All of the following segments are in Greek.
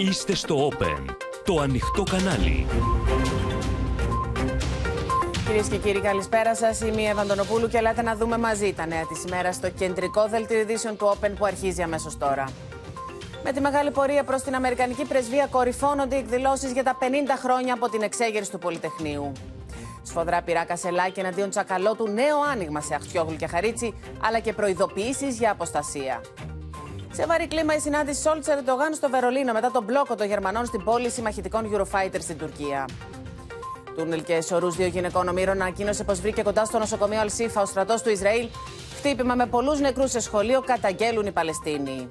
Είστε στο Open, το ανοιχτό κανάλι. Κυρίες και κύριοι, καλησπέρα σας. Είμαι η Ευαντονοπούλου και ελάτε να δούμε μαζί τα νέα της ημέρα στο κεντρικό δελτίο ειδήσεων του Open που αρχίζει αμέσως τώρα. Με τη μεγάλη πορεία προς την Αμερικανική πρεσβεία κορυφώνονται οι εκδηλώσεις για τα 50 χρόνια από την εξέγερση του Πολυτεχνείου. Σφοδρά πειρά Κασελάκη εναντίον Τσακαλώτου, νέο άνοιγμα σε Αχτιόγλου και Χαρίτσι, αλλά και προειδοποιήσεις για αποστασία. Σε βαρύ κλίμα η συνάντηση Σόλτσερ Ερντογάν στο Βερολίνο μετά τον μπλόκο των Γερμανών στην πόλη συμμαχητικών Eurofighter στην Τουρκία. Τούνελ και σωρού δύο γυναικών ομήρων ανακοίνωσε πως βρήκε κοντά στο νοσοκομείο Αλσίφα ο στρατός του Ισραήλ. Χτύπημα με πολλούς νεκρούς σε σχολείο, καταγγέλουν οι Παλαιστίνοι.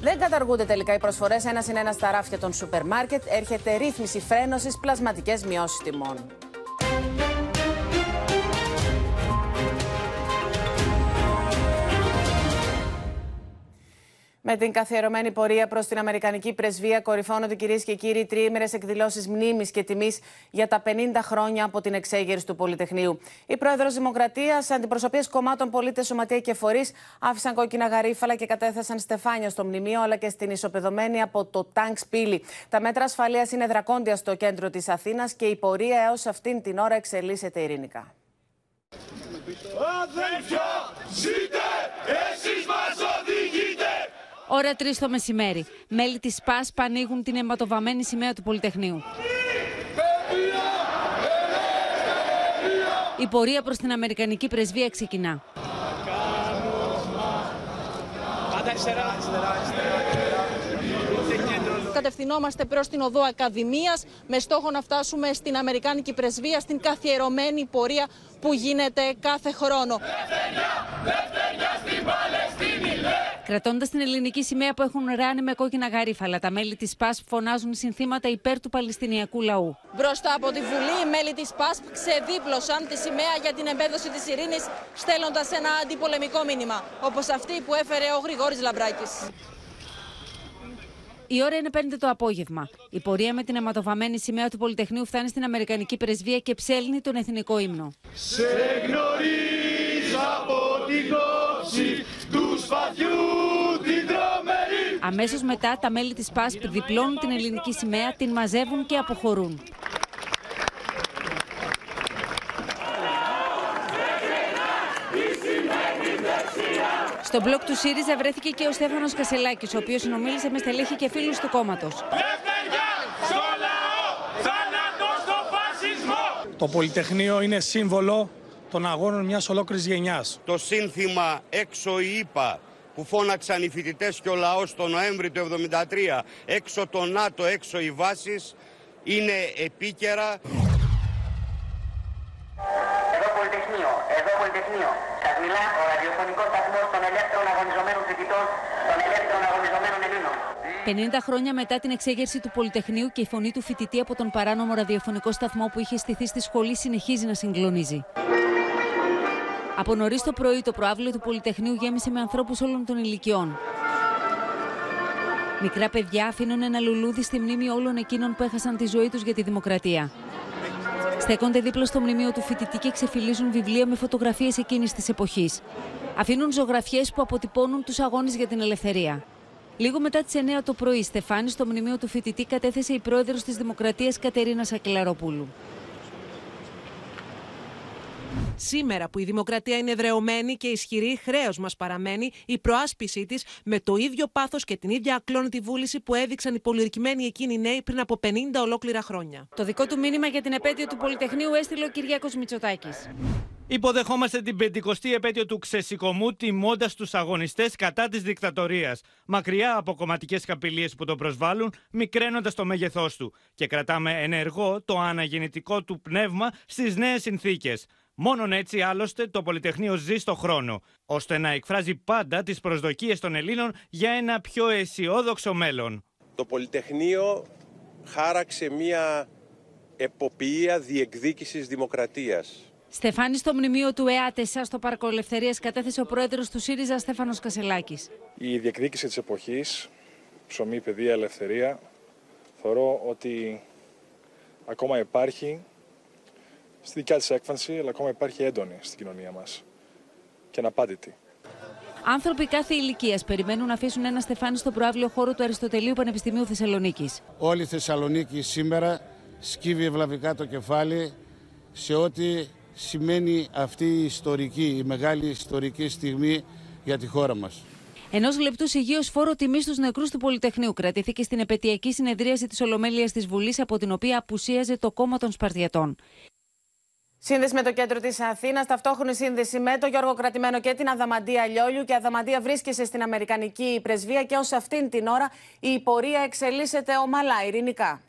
Δεν καταργούνται τελικά οι προσφορές ένα συν ένα στα ράφια των σούπερ μάρκετ. Έρχεται ρύθμιση φρένωσης, πλασματικές μειώσεις τιμών. Με την καθιερωμένη πορεία προς την Αμερικανική πρεσβεία, κορυφώνονται κυρίες και κύριοι τριήμερες εκδηλώσεις μνήμης και τιμής για τα 50 χρόνια από την εξέγερση του Πολυτεχνείου. Η πρόεδρος Δημοκρατίας, αντιπροσωπείε κομμάτων, πολίτες, σωματεία και φορείς άφησαν κόκκινα γαρίφαλα και κατέθεσαν στεφάνια στο μνημείο, αλλά και στην ισοπεδωμένη από το τάγκς σπήλι. Τα μέτρα ασφαλείας είναι δρακόντια στο κέντρο της Αθήνας και η πορεία έως αυτήν την ώρα εξελίσσεται ειρηνικά. Αδέλφια, ζείτε, εσείς μας οδηγείτε. Ώρα 3 το μεσημέρι. Μέλη της ΠΑΣ ανοίγουν την αιματοβαμμένη σημαία του Πολυτεχνείου. Η πορεία προς την Αμερικανική πρεσβεία ξεκινά. Κατευθυνόμαστε προς την οδό Ακαδημίας με στόχο να φτάσουμε στην Αμερικάνικη πρεσβεία, στην καθιερωμένη πορεία που γίνεται κάθε χρόνο. Κρατώντας την ελληνική σημαία που έχουν ράνει με κόκκινα γαρίφαλα, τα μέλη της ΠΑΣΠ φωνάζουν συνθήματα υπέρ του Παλαιστινιακού λαού. Μπροστά από τη Βουλή, οι μέλη της ΠΑΣΠ ξεδίπλωσαν τη σημαία για την εμπέδωση της ειρήνης, στέλνοντας ένα αντιπολεμικό μήνυμα, όπως αυτή που έφερε ο Γρηγόρης Λαμπράκης. Η ώρα είναι 5 το απόγευμα. Η πορεία με την αιματοβαμμένη σημαία του Πολυτεχνείου φτάνει στην Αμερικανική πρεσβεία και ψέλνει τον εθνικό ύμνο. Σε γνωρίζω από την κόψη τους σπαθιού την τρομερή. Αμέσως μετά, τα μέλη της ΠΑΣΠ διπλώνουν την ελληνική σημαία, την μαζεύουν και αποχωρούν. Στο μπλοκ του ΣΥΡΙΖΑ βρέθηκε και ο Στέφανος Κασελάκης, ο οποίος συνομίλησε με στελέχη και φίλους του κόμματος. Λευτεριά στο λαό, θάνατο στο φασισμό. Το Πολυτεχνείο είναι σύμβολο των αγώνων μιας ολόκληρης γενιάς. το σύνθημα έξω η ΙΠΑ που φώναξαν οι φοιτητές και ο λαός το Νοέμβρη του 1973 έξω το ΝΑΤΟ, έξω οι βάσεις είναι επίκαιρα. Εδώ Πολυτεχνείο, εδώ Πολυτεχνείο. Σας μιλά ο ραδιοφωνικός σταθμός των ελεύθερων αγωνιζομένων φοιτητών, των ελεύθερων αγωνιζομένων Ελλήνων. 50 χρόνια μετά την εξέγερση του Πολυτεχνείου και η φωνή του φοιτητή από τον παράνομο ραδιοφωνικό σταθμό που είχε στηθεί στη σχολή συνεχίζει να συγκλονίζει. Από νωρίς το πρωί, το προάβλιο του Πολυτεχνείου γέμισε με ανθρώπους όλων των ηλικιών. Μικρά παιδιά αφήνουν ένα λουλούδι στη μνήμη όλων εκείνων που έχασαν τη ζωή τους για τη δημοκρατία. Στέκονται δίπλα στο μνημείο του φοιτητή και ξεφυλίζουν βιβλία με φωτογραφίες εκείνης της εποχής. Αφήνουν ζωγραφιές που αποτυπώνουν τους αγώνες για την ελευθερία. Λίγο μετά τις 9 το πρωί, Στεφάνης στο μνημείο του φοιτητή κατέθεσε η πρόεδρος της Δημοκρατίας Κατερίνα Σακελαροπούλου. Σήμερα που η δημοκρατία είναι εδρεωμένη και ισχυρή, χρέος μας παραμένει η προάσπιση της με το ίδιο πάθος και την ίδια ακλόνητη βούληση που έδειξαν οι πολιορκημένοι εκείνοι νέοι πριν από 50 ολόκληρα χρόνια. Το δικό του μήνυμα για την επέτειο του Πολυτεχνείου έστειλε ο Κυριάκος Μητσοτάκης. Υποδεχόμαστε την 50η επέτειο του ξεσηκωμού, τιμώντας τους αγωνιστές κατά της δικτατορίας. Μακριά από κομματικές καπηλίες που τον προσβάλλουν, μικραίνοντας το μέγεθός του. Και κρατάμε ενεργό το αναγεννητικό του πνεύμα στις νέες συνθήκες. Μόνον έτσι άλλωστε το Πολυτεχνείο ζει στο χρόνο, ώστε να εκφράζει πάντα τις προσδοκίες των Ελλήνων για ένα πιο αισιόδοξο μέλλον. Το Πολυτεχνείο χάραξε μία εποπτεία διεκδίκησης δημοκρατίας. Στεφάνης στο μνημείο του ΕΑΤΕΣΑ στο Πάρκο Ελευθερίας κατέθεσε ο πρόεδρος του ΣΥΡΙΖΑ Στέφανος Κασελάκης. Η διεκδίκηση της εποχής, ψωμί, παιδεία, ελευθερία, θεωρώ ότι ακόμα υπάρχει στη δικιά της έκφανση, αλλά ακόμα υπάρχει έντονη στην κοινωνία μας και αναπάντητη. Άνθρωποι κάθε ηλικίας περιμένουν να αφήσουν ένα στεφάνι στο προάβλιο χώρο του Αριστοτελείου Πανεπιστημίου Θεσσαλονίκης. Όλη η Θεσσαλονίκη σήμερα σκύβει ευλαβικά το κεφάλι σε ό,τι σημαίνει αυτή η ιστορική, η μεγάλη ιστορική στιγμή για τη χώρα μας. Ενός λεπτού υγείω φόρο τιμής στους νεκρούς του Πολυτεχνείου κρατήθηκε στην επαιτειακή συνεδρίαση της Ολομέλειας της Βουλής, από την οποία απουσίαζε το κόμμα των Σπαρτιατών. Σύνδεση με το κέντρο της Αθήνας, ταυτόχρονη σύνδεση με το Γιώργο Κρατημένο και την Αδαμαντία Λιόλιου. Και Αδαμαντία βρίσκεσαι στην Αμερικανική πρεσβεία και ως αυτήν την ώρα η πορεία εξελίσσεται ομαλά, ειρηνικά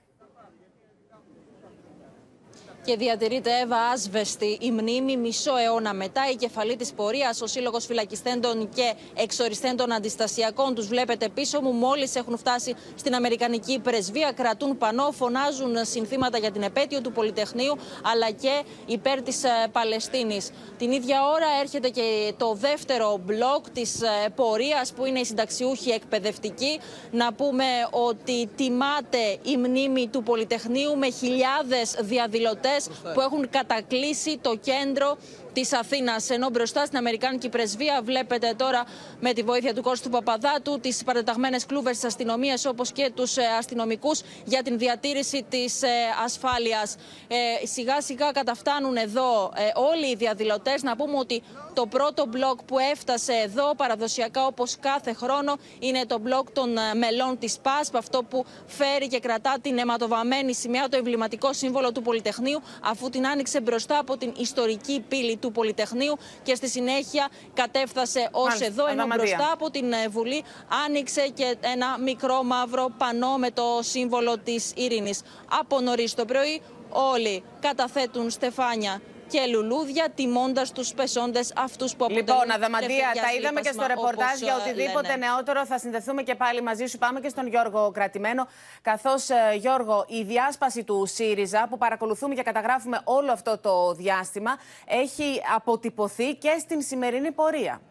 και διατηρείται Εύα άσβεστη η μνήμη μισό αιώνα μετά. Η κεφαλή της πορείας, ο Σύλλογος Φυλακιστέντων και Εξοριστέντων Αντιστασιακών, τους βλέπετε πίσω μου. Μόλις έχουν φτάσει στην Αμερικανική πρεσβεία, κρατούν πανό, φωνάζουν συνθήματα για την επέτειο του Πολυτεχνείου αλλά και υπέρ της ε, Παλαιστίνης. Την ίδια ώρα έρχεται και το δεύτερο μπλοκ της ε, πορείας που είναι η συνταξιούχη εκπαιδευτική. Να πούμε ότι τιμάται η μνήμη του Πολυτεχνείου με χιλιάδες διαδηλωτές που έχουν κατακλείσει το κέντρο της Αθήνας. Ενώ μπροστά στην Αμερικάνικη πρεσβεία βλέπετε τώρα με τη βοήθεια του Κώστου Παπαδάτου τις παραταγμένες κλούβες της αστυνομίας όπως και τους ε, αστυνομικούς για την διατήρηση της ε, ασφάλειας. Ε, σιγά σιγά καταφτάνουν εδώ όλοι οι διαδηλωτές. Να πούμε ότι το πρώτο μπλοκ που έφτασε εδώ παραδοσιακά όπως κάθε χρόνο είναι το μπλοκ των μελών της ΠΑΣΠ. Αυτό που φέρει και κρατά την αιματοβαμμένη σημαία, το εμβληματικό σύμβολο του Πολυτεχνείου, αφού την άνοιξε μπροστά από την ιστορική πύλη του Πολυτεχνείου και στη συνέχεια κατέφθασε ως εδώ. Ενώ μπροστά από την ε, Βουλή άνοιξε και ένα μικρό μαύρο πανό με το σύμβολο της ειρήνης. Από νωρίς το πρωί όλοι καταθέτουν στεφάνια και λουλούδια, τιμώντας τους πεσόντες αυτούς που αποτελούν. Λοιπόν, Αδαμαντία, τα είδαμε και στο ρεπορτάζ. Για ε, οτιδήποτε νεότερο θα συνδεθούμε και πάλι μαζί σου. Πάμε και στον Γιώργο Κρατημένο. Καθώς, ε, Γιώργο, η διάσπαση του ΣΥΡΙΖΑ που παρακολουθούμε και καταγράφουμε όλο αυτό το διάστημα έχει αποτυπωθεί και στην σημερινή πορεία.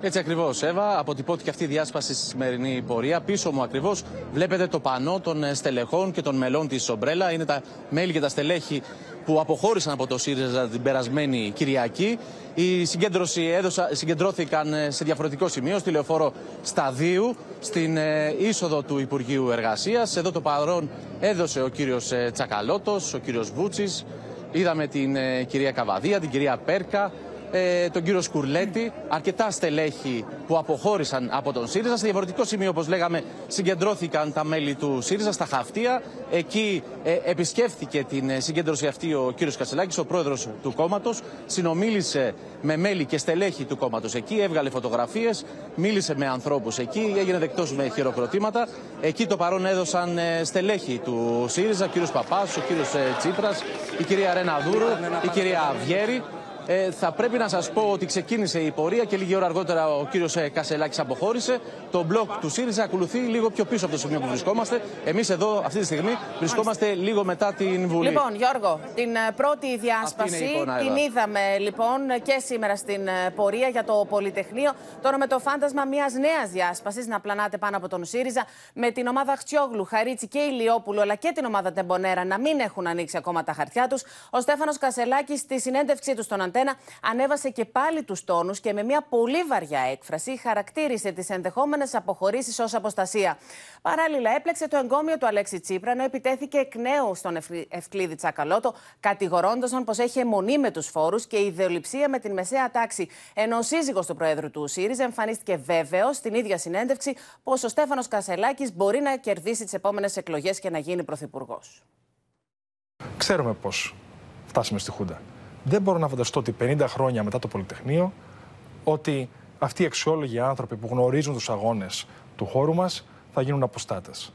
Έτσι ακριβώς, Εύα. Αποτυπώθηκε αυτή η διάσπαση στη σημερινή πορεία. Πίσω μου ακριβώς βλέπετε το πανό των ε, στελεχών και των μελών της Ομπρέλα. Είναι τα μέλη και τα στελέχη που αποχώρησαν από το ΣΥΡΙΖΑ την περασμένη Κυριακή. Οι συγκέντρωση έδωσα, συγκεντρώθηκαν ε, σε διαφορετικό σημείο, στη λεωφόρο Σταδίου, στην ε, είσοδο του Υπουργείου Εργασίας. Εδώ το παρόν έδωσε ο κύριος Τσακαλώτος, ο κύριος Βούτσης. Είδαμε την κυρία Καβαδία, την κυρία Πέρκα, ε, τον κύριο Σκουρλέτη, αρκετά στελέχη που αποχώρησαν από τον ΣΥΡΙΖΑ. Σε διαφορετικό σημείο, όπως λέγαμε, συγκεντρώθηκαν τα μέλη του ΣΥΡΙΖΑ στα Χαυτία. Εκεί ε, επισκέφθηκε την ε, συγκέντρωση αυτή ο κύριος Κασελάκη, ο πρόεδρος του κόμματος. Συνομίλησε με μέλη και στελέχη του κόμματος εκεί, έβγαλε φωτογραφίες, μίλησε με ανθρώπους εκεί, έγινε δεκτός με χειροκροτήματα. Εκεί το παρόν έδωσαν ε, στελέχη του ΣΥΡΙΖΑ, ο κύριος Παπάς, ο κύριος Τσίπρας, η κυρία Ρένα Δούρου, η κυρία Βιέρη. Ε, θα πρέπει να σας πω ότι ξεκίνησε η πορεία και λίγη ώρα αργότερα ο κύριος ε, Κασελάκης αποχώρησε. Το μπλοκ του ΣΥΡΙΖΑ ακολουθεί λίγο πιο πίσω από το σημείο που βρισκόμαστε. Εμείς εδώ αυτή τη στιγμή βρισκόμαστε λίγο μετά την Βουλή. Λοιπόν, Γιώργο, την ε, πρώτη διάσπαση την είδαμε λοιπόν και σήμερα στην ε, πορεία για το Πολυτεχνείο. Τώρα με το φάντασμα μιας νέας διάσπασης να πλανάτε πάνω από τον ΣΥΡΙΖΑ με την ομάδα Χτσιόγλου, Χαρίτσι και Ηλιόπουλο αλλά και την ομάδα Τεμπονέρα να μην έχουν ανοίξει ακόμα τα χαρτιά τους. Ο Στέφανος Κασελάκης στη συνέντευξή του στον Αντένα ανέβασε και πάλι τους τόνους και με μια πολύ βαριά έκφραση χαρακτήρισε τις ενδεχόμενες αποχωρήσεις ως αποστασία. Παράλληλα, έπλεξε το εγκόμιο του Αλέξη Τσίπρα, ενώ επιτέθηκε εκ νέου στον Ευκλήδη Τσακαλώτο, κατηγορώντας τον πως έχει αιμονή με τους φόρους και ιδεολειψία με την μεσαία τάξη. Ενώ ο σύζυγος του Προέδρου του ΣΥΡΙΖΑ εμφανίστηκε βέβαιος στην ίδια συνέντευξη πως ο Στέφανος Κασελάκης μπορεί να κερδίσει τις επόμενες εκλογές και να γίνει πρωθυπουργός. Ξέρουμε πώ φτάσαμε στη Χούντα. Δεν μπορώ να φανταστώ ότι 50 χρόνια μετά το Πολυτεχνείο, ότι αυτοί οι αξιόλογοι άνθρωποι που γνωρίζουν τους αγώνες του χώρου μας θα γίνουν αποστάτες.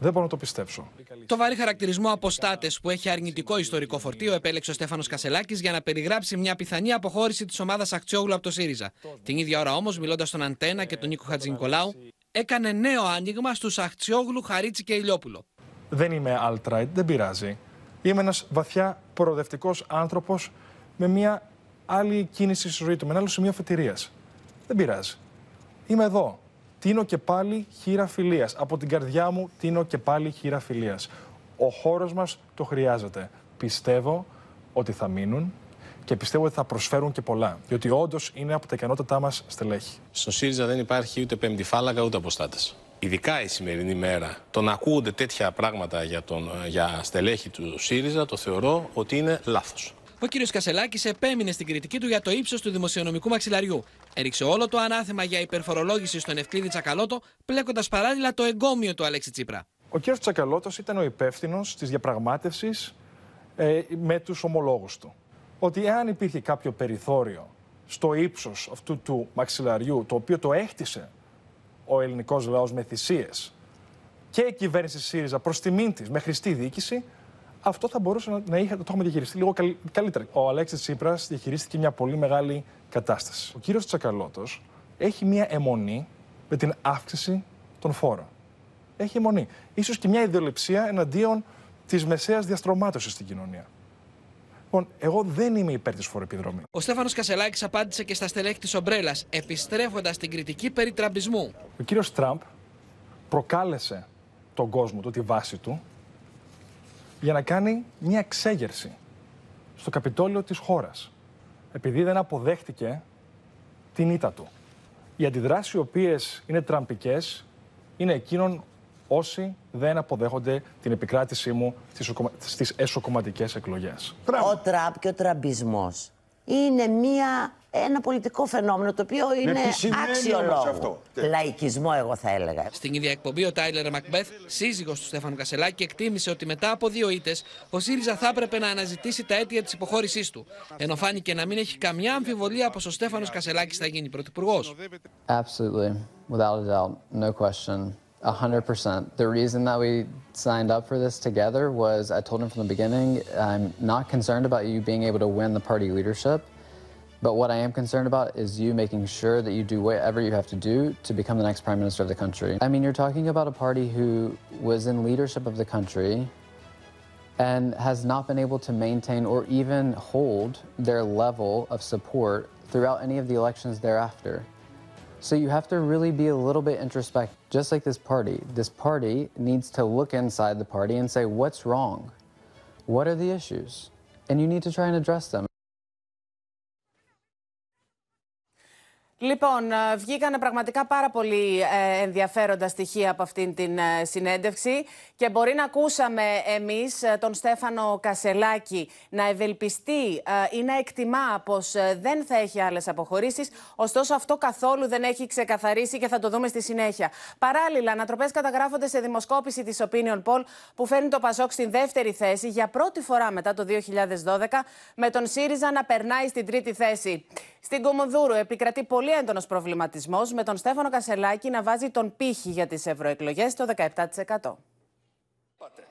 Δεν μπορώ να το πιστέψω. Το βαρύ χαρακτηρισμό αποστάτες που έχει αρνητικό ιστορικό φορτίο επέλεξε ο Στέφανος Κασελάκης για να περιγράψει μια πιθανή αποχώρηση της ομάδας Αχτσιόγλου από το ΣΥΡΙΖΑ. Την ίδια ώρα όμως, μιλώντας στον Αντένα και τον Νίκο Χατζηνικολάου, έκανε νέο άνοιγμα στους Αχτσιόγλου, Χαρίτσι και Ηλιόπουλο. Δεν είμαι alt-right, δεν πειράζει. Είμαι ένας βαθιά προοδευτικός άνθρωπος με μια άλλη κίνηση στη ζωή του, με ένα άλλο σημείο αφετηρίας. Δεν πειράζει. Είμαι εδώ. Τίνω και πάλι χείρα φιλίας. Από την καρδιά μου τίνω και πάλι χείρα φιλίας. Ο χώρος μας το χρειάζεται. Πιστεύω ότι θα μείνουν και πιστεύω ότι θα προσφέρουν και πολλά. Διότι όντως είναι από τα ικανότητά μας στελέχη. Στο ΣΥΡΙΖΑ δεν υπάρχει ούτε πέμπτη φάλαγγα ούτε αποστάτες. Ειδικά η σημερινή μέρα, το να ακούγονται τέτοια πράγματα για, τον, για στελέχη του ΣΥΡΙΖΑ, το θεωρώ ότι είναι λάθος. Ο κ. Κασελάκης επέμεινε στην κριτική του για το ύψος του δημοσιονομικού μαξιλαριού. Έριξε όλο το ανάθεμα για υπερφορολόγηση στον Ευκλήδη Τσακαλώτο, πλέκοντας παράλληλα το εγκόμιο του Αλέξη Τσίπρα. Ο κ. Τσακαλώτος ήταν ο υπεύθυνος της διαπραγμάτευσης ε, με τους ομολόγους του. Ότι εάν υπήρχε κάποιο περιθώριο στο ύψος αυτού του μαξιλαριού, το οποίο το έχτισε ο ελληνικός λαός με θυσίες και η κυβέρνηση ΣΥΡΙΖΑ προς τιμήν της με χρηστή διοίκηση, αυτό θα μπορούσε να, να είχε, το έχουμε διαχειριστεί λίγο καλύτερα. Ο Αλέξης Τσίπρας διαχειρίστηκε μια πολύ μεγάλη κατάσταση. Ο κύριος Τσακαλώτος έχει μια αιμονή με την αύξηση των φόρων. Έχει αιμονή. Ίσως και μια ιδεολειψία εναντίον της μεσαίας διαστρωμάτωσης στην κοινωνία. Λοιπόν, εγώ δεν είμαι υπέρ της φοροεπιδρομής. Ο Στέφανος Κασελάκης απάντησε και στα στελέχη της Ομπρέλας, επιστρέφοντας την κριτική περί τραμπισμού. Ο κύριος Τραμπ προκάλεσε τον κόσμο του, τη βάση του, για να κάνει μια εξέγερση στο Καπιτόλιο της χώρας. Επειδή δεν αποδέχτηκε την ήττα του. Οι αντιδράσεις οι οποίες είναι τραμπικές είναι εκείνων όσοι δεν αποδέχονται την επικράτησή μου στις εσωκομματικές εκλογές. Ο Τραμπ και ο τραμπισμός είναι μια, ένα πολιτικό φαινόμενο το οποίο είναι αξιολόγο. Λαϊκισμό, εγώ θα έλεγα. Στην ίδια εκπομπή, ο Τάιλερ Μακμπέθ, σύζυγος του Στέφανου Κασελάκη, εκτίμησε ότι μετά από δύο ήττες ο ΣΥΡΙΖΑ θα έπρεπε να αναζητήσει τα αίτια της υποχώρησής του. Ενώ φάνηκε να μην έχει καμιά αμφιβολία πως ο Στέφανος Κασελάκης θα γίνει πρωθυπουργός. Absolutely, without a doubt, no question. 100%. The reason that we signed up for this together was I told him from the beginning, I'm not concerned about you being able to win the party leadership, but what I am concerned about is you making sure that you do whatever you have to do to become the next prime minister of the country. I mean, you're talking about a party who was in leadership of the country and has not been able to maintain or even hold their level of support throughout any of the elections thereafter. So you have to really be a little bit introspective, just like this party. This party needs to look inside the party and say, what's wrong? What are the issues? And you need to try and address them. Λοιπόν, ε, βγήκαν πραγματικά πάρα πολύ ε, ενδιαφέροντα στοιχεία από αυτήν την ε, συνέντευξη και μπορεί να ακούσαμε εμείς τον Στέφανο Κασελάκη να ευελπιστεί ή να εκτιμά πως δεν θα έχει άλλες αποχωρήσεις, ωστόσο αυτό καθόλου δεν έχει ξεκαθαρίσει και θα το δούμε στη συνέχεια. Παράλληλα, ανατροπές καταγράφονται σε δημοσκόπηση της Opinion Poll που φέρνει το Πασόκ στην δεύτερη θέση για πρώτη φορά μετά το 2012 με τον ΣΥΡΙΖΑ να περνάει στην τρίτη θέση. Στην Κομοδούρου επικρατεί πολύ έντονος προβληματισμός με τον Στέφανο Κασελάκη να βάζει τον πύχη για τις ευρωεκλογές στο 17%.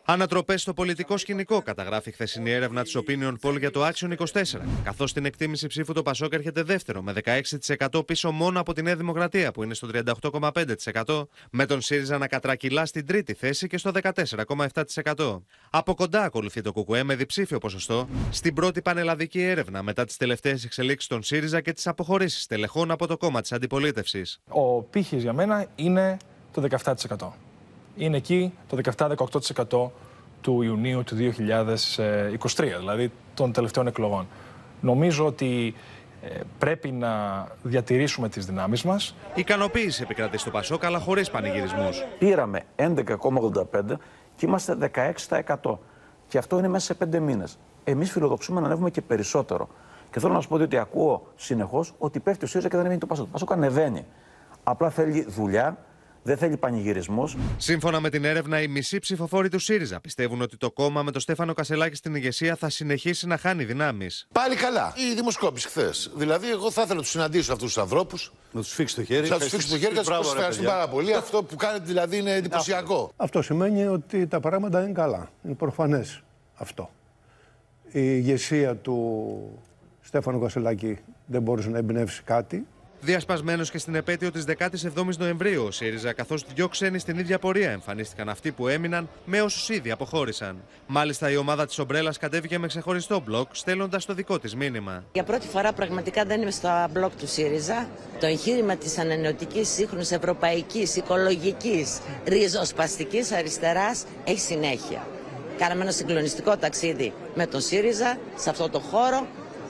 Ανατροπές στο πολιτικό σκηνικό, καταγράφει η χθεσινή έρευνα της Opinion Poll για το Action 24. Καθώς στην εκτίμηση ψήφου το Πασόκ έρχεται δεύτερο, με 16% πίσω μόνο από τη Νέα Δημοκρατία, που είναι στο 38,5%, με τον ΣΥΡΙΖΑ να κατρακυλά στην τρίτη θέση και στο 14,7%. Από κοντά ακολουθεί το ΚΚΕ με διψήφιο ποσοστό στην πρώτη πανελλαδική έρευνα μετά τις τελευταίες εξελίξεις των ΣΥΡΙΖΑ και τις αποχωρήσεις τελεχών από το κόμμα της αντιπολίτευσης. Ο πύχης για μένα είναι το 17% είναι εκεί το 17-18% του Ιουνίου του 2023, δηλαδή των τελευταίων εκλογών. Νομίζω ότι ε, πρέπει να διατηρήσουμε τις δυνάμεις μας. Ικανοποίηση επικρατεί στο Πασόκ, αλλά χωρίς πανηγυρισμούς. Πήραμε 11,85 και είμαστε 16%. Και αυτό είναι μέσα σε πέντε μήνες. Εμείς φιλοδοξούμε να ανέβουμε και περισσότερο. Και θέλω να σου πω ότι ακούω συνεχώς ότι πέφτει ο ΣΥΡΙΖΑ και δεν ανεβαίνει το Πασόκ. Το Πασόκ ανεβαίνει. Απλά θέλει δουλειά, δεν θέλει πανηγυρισμός. Σύμφωνα με την έρευνα, οι μισοί ψηφοφόροι του ΣΥΡΙΖΑ πιστεύουν ότι το κόμμα με τον Στέφανο Κασελάκη στην ηγεσία θα συνεχίσει να χάνει δυνάμεις. Πάλι καλά. Η δημοσκόπηση χθες. Δηλαδή, εγώ θα ήθελα να τους συναντήσω αυτούς τους ανθρώπους. Να τους φίξει το χέρι. Να τους φίξει το χέρι και να τους ευχαριστούν πάρα πολύ. Αυτό που κάνετε δηλαδή είναι εντυπωσιακό. Αυτό σημαίνει ότι τα πράγματα είναι καλά. Είναι προφανές αυτό. Η ηγεσία του Στέφανου Κασελάκη δεν μπορούσε να εμπνεύσει κάτι. Διασπασμένος και στην επέτειο της 17η Νοεμβρίου, ο ΣΥΡΙΖΑ, καθώς δυο ξένοι στην ίδια πορεία εμφανίστηκαν αυτοί που έμειναν με όσους ήδη αποχώρησαν. Μάλιστα, η ομάδα της Ομπρέλας κατέβηκε με ξεχωριστό μπλοκ, στέλνοντας το δικό της μήνυμα. Για πρώτη φορά πραγματικά δεν είμαι στο μπλοκ του ΣΥΡΙΖΑ. Το εγχείρημα της ανανεωτικής, σύγχρονης, ευρωπαϊκής, οικολογικής, ριζοσπαστικής αριστεράς έχει συνέχεια. Κάναμε ένα συγκλονιστικό ταξίδι με τον ΣΥΡΙΖΑ σε αυτό το χώρο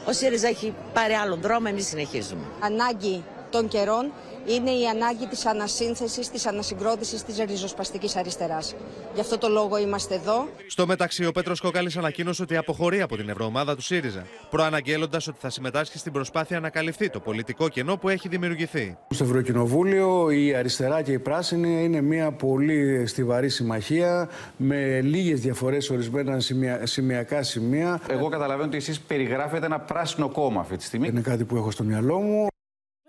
Ο ΣΥΡΙΖΑ έχει πάρει άλλο δρόμο, εμείς συνεχίζουμε. Ανάγκη των καιρών είναι η ανάγκη της ανασύνθεσης, της ανασυγκρότησης της ριζοσπαστικής αριστεράς. Γι' αυτό το λόγο είμαστε εδώ. Στο μεταξύ, ο Πέτρος Κόκαλης ανακοίνωσε ότι αποχωρεί από την Ευρωομάδα του ΣΥΡΙΖΑ, προαναγγέλλοντας ότι θα συμμετάσχει στην προσπάθεια να καλυφθεί το πολιτικό κενό που έχει δημιουργηθεί. Στο Ευρωκοινοβούλιο η αριστερά και η πράσινη είναι μια πολύ στιβαρή συμμαχία με λίγες διαφορές ορισμένα σημεια, σημειακά σημεία. Εγώ καταλαβαίνω ότι εσείς περιγράφετε ένα πράσινο κόμμα αυτή τη στιγμή. Είναι κάτι που έχω στο μυαλό μου.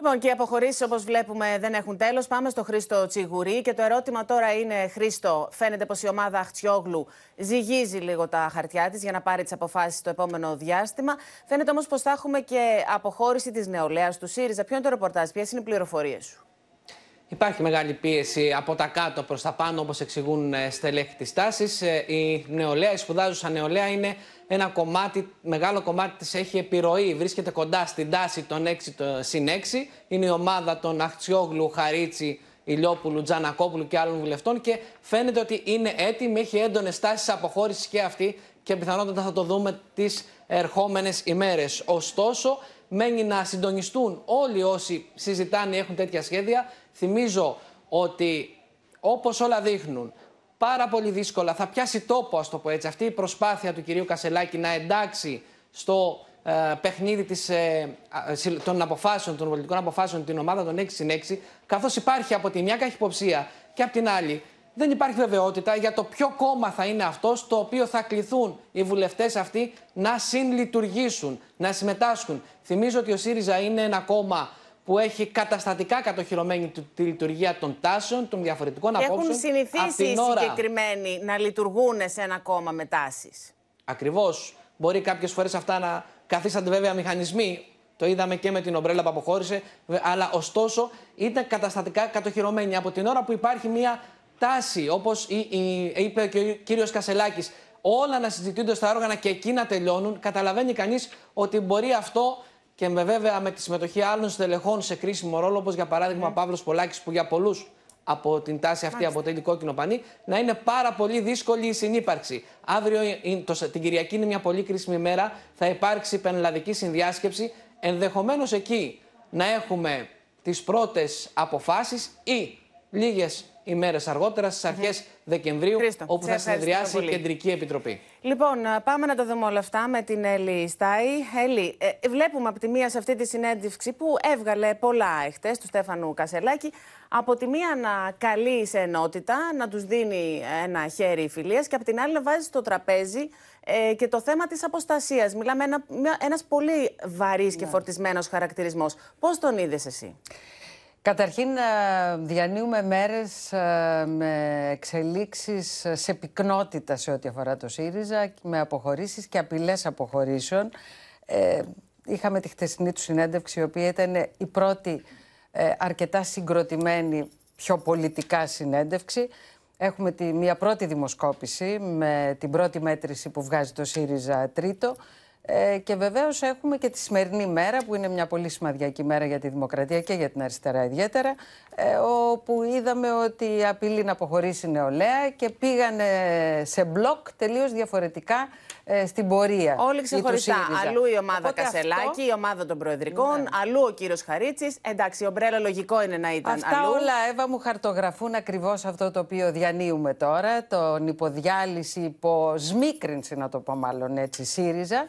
Λοιπόν, και οι αποχωρήσεις, όπως βλέπουμε, δεν έχουν τέλος. Πάμε στο Χρήστο Τσιγουρή. Και το ερώτημα τώρα είναι, Χρήστο, φαίνεται πως η ομάδα Αχτσιόγλου ζυγίζει λίγο τα χαρτιά της για να πάρει τις αποφάσεις το επόμενο διάστημα. Φαίνεται όμως πως θα έχουμε και αποχώρηση της νεολαίας του ΣΥΡΙΖΑ. Ποιο είναι το ρεπορτάζ, ποιες είναι οι πληροφορίες σου; Υπάρχει μεγάλη πίεση από τα κάτω προς τα πάνω, όπως εξηγούν ε, στελέχη της τάσης. Ε, η νεολαία, η σπουδάζουσα νεολαία, είναι ένα κομμάτι, μεγάλο κομμάτι της έχει επιρροή. Βρίσκεται κοντά στην τάση των 6 συν 6. Είναι η ομάδα των Αχτσιόγλου, Χαρίτσι, Ηλιόπουλου, Τζανακόπουλου και άλλων βουλευτών και φαίνεται ότι είναι έτοιμη, έχει έντονες τάσεις αποχώρησης και αυτή και πιθανότατα θα το δούμε τις ερχόμενες ημέρες. Ωστόσο, μένει να συντονιστούν όλοι όσοι συζητάνε ή έχουν τέτοια σχέδια. Θυμίζω ότι όπως όλα δείχνουν, πάρα πολύ δύσκολα θα πιάσει τόπο, ας το πω έτσι, αυτή η προσπάθεια του κυρίου Κασελάκη να εντάξει στο ε, παιχνίδι της, ε, των αποφάσεων, των πολιτικών αποφάσεων, την ομάδα των 6 συν 6, καθώς υπάρχει από τη μια καχυποψία και από την άλλη δεν υπάρχει βεβαιότητα για το ποιο κόμμα θα είναι αυτός στο οποίο θα κληθούν οι βουλευτές αυτοί να συλλειτουργήσουν, να συμμετάσχουν. Θυμίζω ότι ο ΣΥΡΙΖΑ είναι ένα κόμμα που έχει καταστατικά κατοχυρωμένη τη λειτουργία των τάσεων, των διαφορετικών και απόψεων. Έχουν συνηθίσει οι ώρα... συγκεκριμένοι να λειτουργούν σε ένα κόμμα με τάσεις. Ακριβώς. Μπορεί κάποιες φορές αυτά να καθίσανται βέβαια μηχανισμοί. Το είδαμε και με την ομπρέλα που αποχώρησε. Αλλά ωστόσο ήταν καταστατικά κατοχυρωμένοι. Από την ώρα που υπάρχει μια τάση, όπως είπε και ο κύριος Κασελάκης, όλα να συζητούνται στα όργανα και εκεί να τελειώνουν, καταλαβαίνει κανείς ότι μπορεί αυτό και με βέβαια με τη συμμετοχή άλλων στελεχών σε κρίσιμο ρόλο, όπως για παράδειγμα ο Παύλος Πολάκης, που για πολλούς από την τάση αυτή Μάλιστα. αποτελεί κόκκινο πανί, να είναι πάρα πολύ δύσκολη η συνύπαρξη. Αύριο, την Κυριακή, είναι μια πολύ κρίσιμη μέρα. Θα υπάρξει πενελαδική συνδιάσκεψη. Ενδεχομένως εκεί να έχουμε τις πρώτες αποφάσεις ή λίγες ημέρες αργότερα, στις αρχές Δεκεμβρίου, Χρήστο, όπου θα συνεδριάσει η Κεντρική Επιτροπή. Λοιπόν, πάμε να το δούμε όλα αυτά με την Έλλη Στάι. Έλλη, ε, βλέπουμε από τη μία σε αυτή τη συνέντευξη που έβγαλε πολλά εχθές του Στέφανου Κασελάκη. Από τη μία να καλεί σε ενότητα, να τους δίνει ένα χέρι φιλίας και από την άλλη να βάζει στο τραπέζι ε, και το θέμα της αποστασίας. Μιλάμε ένα, ένας πολύ βαρύς και ναι. φορτισμένος χαρακτηρισμός. Πώς τον είδες εσύ; Καταρχήν ε, διανύουμε μέρες ε, με εξελίξεις σε πυκνότητα σε ό,τι αφορά το ΣΥΡΙΖΑ, με αποχωρήσεις και απειλές αποχωρήσεων. Ε, είχαμε τη χτεσινή του συνέντευξη, η οποία ήταν η πρώτη αρκετά συγκροτημένη, πιο πολιτικά συνέντευξη. Έχουμε τη, μια πρώτη δημοσκόπηση με την πρώτη μέτρηση που βγάζει το ΣΥΡΙΖΑ τρίτο. Ε, και βεβαίως έχουμε και τη σημερινή μέρα, που είναι μια πολύ σημαντική μέρα για τη δημοκρατία και για την αριστερά ιδιαίτερα, ε, όπου είδαμε ότι απειλεί να αποχωρήσει η νεολαία και πήγανε σε μπλοκ τελείως διαφορετικά ε, στην πορεία. Όλοι ξεχωριστά. Αλλού η ομάδα Οπότε Κασελάκη, αυτό... η ομάδα των Προεδρικών, ναι. αλλού ο κύριος Χαρίτσης. Εντάξει, ο Μπρέλα λογικό είναι να ήταν Αυτά αλλού. όλα, Εύα, μου χαρτογραφούν ακριβώς αυτό το οποίο διανύουμε τώρα. Τον υποδιάλυση, υποσμίκρινση, να το πω μάλλον έτσι, ΣΥΡΙΖΑ.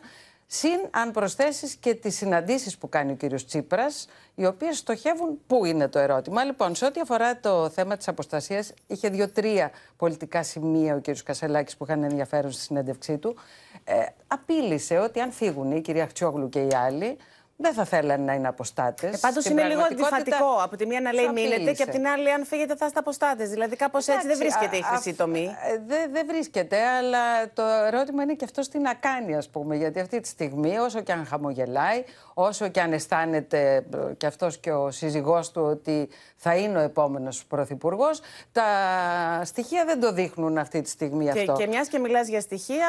Συν αν προσθέσεις και τις συναντήσεις που κάνει ο κύριος Τσίπρας, οι οποίες στοχεύουν πού είναι το ερώτημα. Λοιπόν, σε ό,τι αφορά το θέμα της αποστασίας, είχε δύο-τρία πολιτικά σημεία ο κύριος Κασελάκης που είχαν ενδιαφέρον στη συνέντευξή του. Ε, απείλησε ότι αν φύγουν η κυρία Χτσιόγλου και οι άλλοι, δεν θα θέλανε να είναι αποστάτες. Ε, Πάντως είναι λίγο αντιφατικό. Από τη μία να λέει μείνετε και από την άλλη, αν φύγετε, θα είστε αποστάτες. Δηλαδή, κάπως έτσι δεν βρίσκεται η χρυσή τομή. Ε, δεν δε βρίσκεται, αλλά το ερώτημα είναι και αυτό τι να κάνει, ας πούμε. Γιατί αυτή τη στιγμή, όσο και αν χαμογελάει, όσο και αν αισθάνεται ε, και αυτός και ο σύζυγός του ότι θα είναι ο επόμενος πρωθυπουργός, τα στοιχεία δεν το δείχνουν αυτή τη στιγμή και, αυτό. Και μιας και μιλάς για στοιχεία,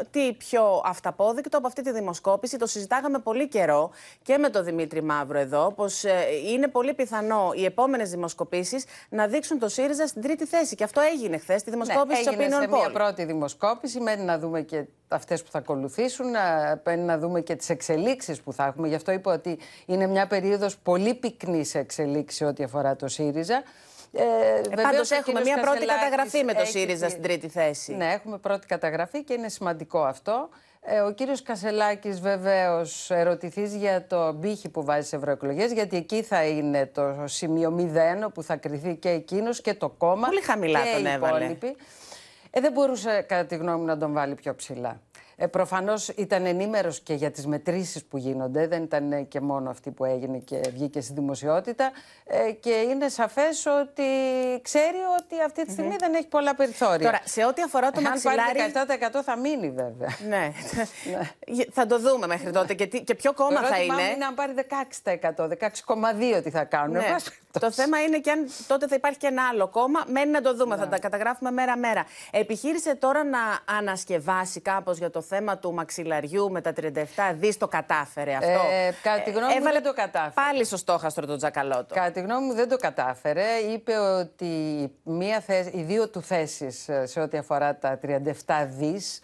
ε, τι πιο αυταπόδεικτο από αυτή τη δημοσκόπηση, το συζητάγαμε πολύ καιρό και με τον Δημήτρη Μαύρο εδώ πως είναι πολύ πιθανό οι επόμενες δημοσκοπήσεις να δείξουν το ΣΥΡΙΖΑ στην τρίτη θέση. Και αυτό έγινε χθες στη δημοσκόπηση ναι, της έγινε σε Opinion μια Poll. πρώτη δημοσκόπηση, μένει να δούμε και αυτές που θα ακολουθήσουν, να- μένει να δούμε και τις εξελίξεις που θα έχουμε. Γι' αυτό είπα ότι είναι μια περίοδος πολύ πυκνής σε εξελίξη σε ό,τι αφορά το ΣΥΡΙΖΑ. Ε, Ε, βεβαίως πάντως ο έχουμε κύριος μια πρώτη Κασελάκης καταγραφή με το έχει ΣΥΡΙΖα τη- στην τρίτη θέση. Ναι, έχουμε πρώτη καταγραφή και είναι σημαντικό αυτό. Ε, ο κύριος Κασελάκης βεβαίως ερωτηθείς για το μπύχη που βάζει σε ευρωεκλογές, γιατί εκεί θα είναι το σημείο 0 όπου θα κριθεί και εκείνος και το κόμμα Πολύ χαμηλά και τον οι έβαλε. υπόλοιποι. Ε, δεν μπορούσε κατά τη γνώμη μου να τον βάλει πιο ψηλά. Ε, Προφανώς ήταν ενήμερος και για τις μετρήσεις που γίνονται. Δεν ήταν ε, και μόνο αυτή που έγινε και βγήκε στη δημοσιότητα. Ε, και είναι σαφές ότι ξέρει ότι αυτή τη στιγμή δεν έχει πολλά περιθώρια. Τώρα, σε ό,τι αφορά το Αν μαξιλάρι- πάρει 17% θα μείνει βέβαια. Ναι. θα το δούμε μέχρι τότε. Και, τι- και ποιο κόμμα Το θα ερώτημά μου είναι. είναι αν πάρει 16%, 16,2% τι θα κάνουν. Ναι. Εν πάση Το θέμα είναι και αν τότε θα υπάρχει και ένα άλλο κόμμα. Μένει να το δούμε. Θα τα καταγράφουμε μέρα-μέρα. Επιχείρησε τώρα να ανασκευάσει κάπως για το θέμα του μαξιλαριού με τα 37 δις. Το κατάφερε αυτό. Ε, κατά τη γνώμη μου έβαλε δεν το κατάφερε. Πάλι στο στόχαστρο τον Τζακαλώτο. Κατά τη γνώμη μου δεν το κατάφερε. Είπε ότι μία θέση, οι δύο του θέσεις ε, σε ό,τι αφορά τα 37 δις,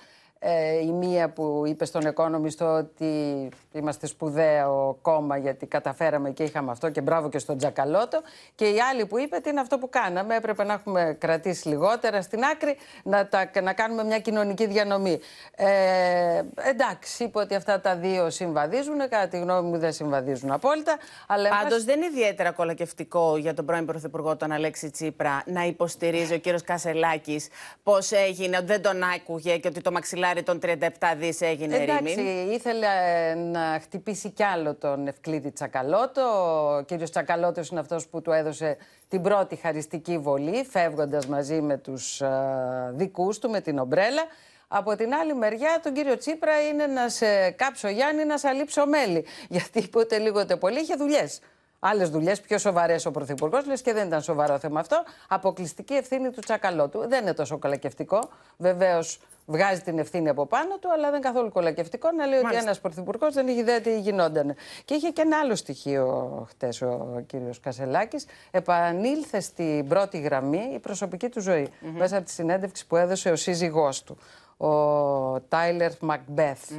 ε, η μία που είπε στον Economist ότι είμαστε σπουδαίο κόμμα γιατί καταφέραμε και είχαμε αυτό και μπράβο και στον Τζακαλώτο και η άλλη που είπε ότι είναι αυτό που κάναμε, έπρεπε να έχουμε κρατήσει λιγότερα στην άκρη να, τα, να κάνουμε μια κοινωνική διανομή. Ε, εντάξει, είπε ότι αυτά τα δύο συμβαδίζουν, κατά τη γνώμη μου δεν συμβαδίζουν απόλυτα. Αλλά εν Πάντως πάση- δεν είναι ιδιαίτερα κολακευτικό για τον πρώην Πρωθυπουργό τον Αλέξη Τσίπρα να υποστηρίζει ο κύριος Κασελάκης πώς έγινε, ότι δεν τον άκουγε και ότι το μαξιλάρι των 37 δις έγινε Εντάξει, ρήμην. ήθελε ε, να χτυπήσει κι άλλο τον Ευκλήδη Τσακαλώτο. Ο κύριος Τσακαλώτος είναι αυτός που του έδωσε την πρώτη χαριστική βολή, φεύγοντας μαζί με τους α, δικούς του, με την ομπρέλα. Από την άλλη μεριά, τον κύριο Τσίπρα είναι να σε κάψω Γιάννη, να σε αλείψω μέλι. Γιατί είπε ούτε λίγο ούτε πολύ, είχε δουλειές. Άλλες δουλειές, πιο σοβαρές ο Πρωθυπουργός, λες και δεν ήταν σοβαρό θέμα αυτό. Αποκλειστική ευθύνη του Τσακαλώτου. Δεν είναι τόσο κολακευτικό. Βεβαίως βγάζει την ευθύνη από πάνω του, αλλά δεν είναι καθόλου κολακευτικό να λέει Μάλιστα. ότι ένας Πρωθυπουργός δεν είχε ιδέα τι γινόταν. Και είχε και ένα άλλο στοιχείο χτες ο κύριος Κασελάκης. Επανήλθε στην πρώτη γραμμή η προσωπική του ζωή. Μέσα από τη συνέντευξη που έδωσε ο σύζυγός του, ο Τάιλερ Μακμπέθ.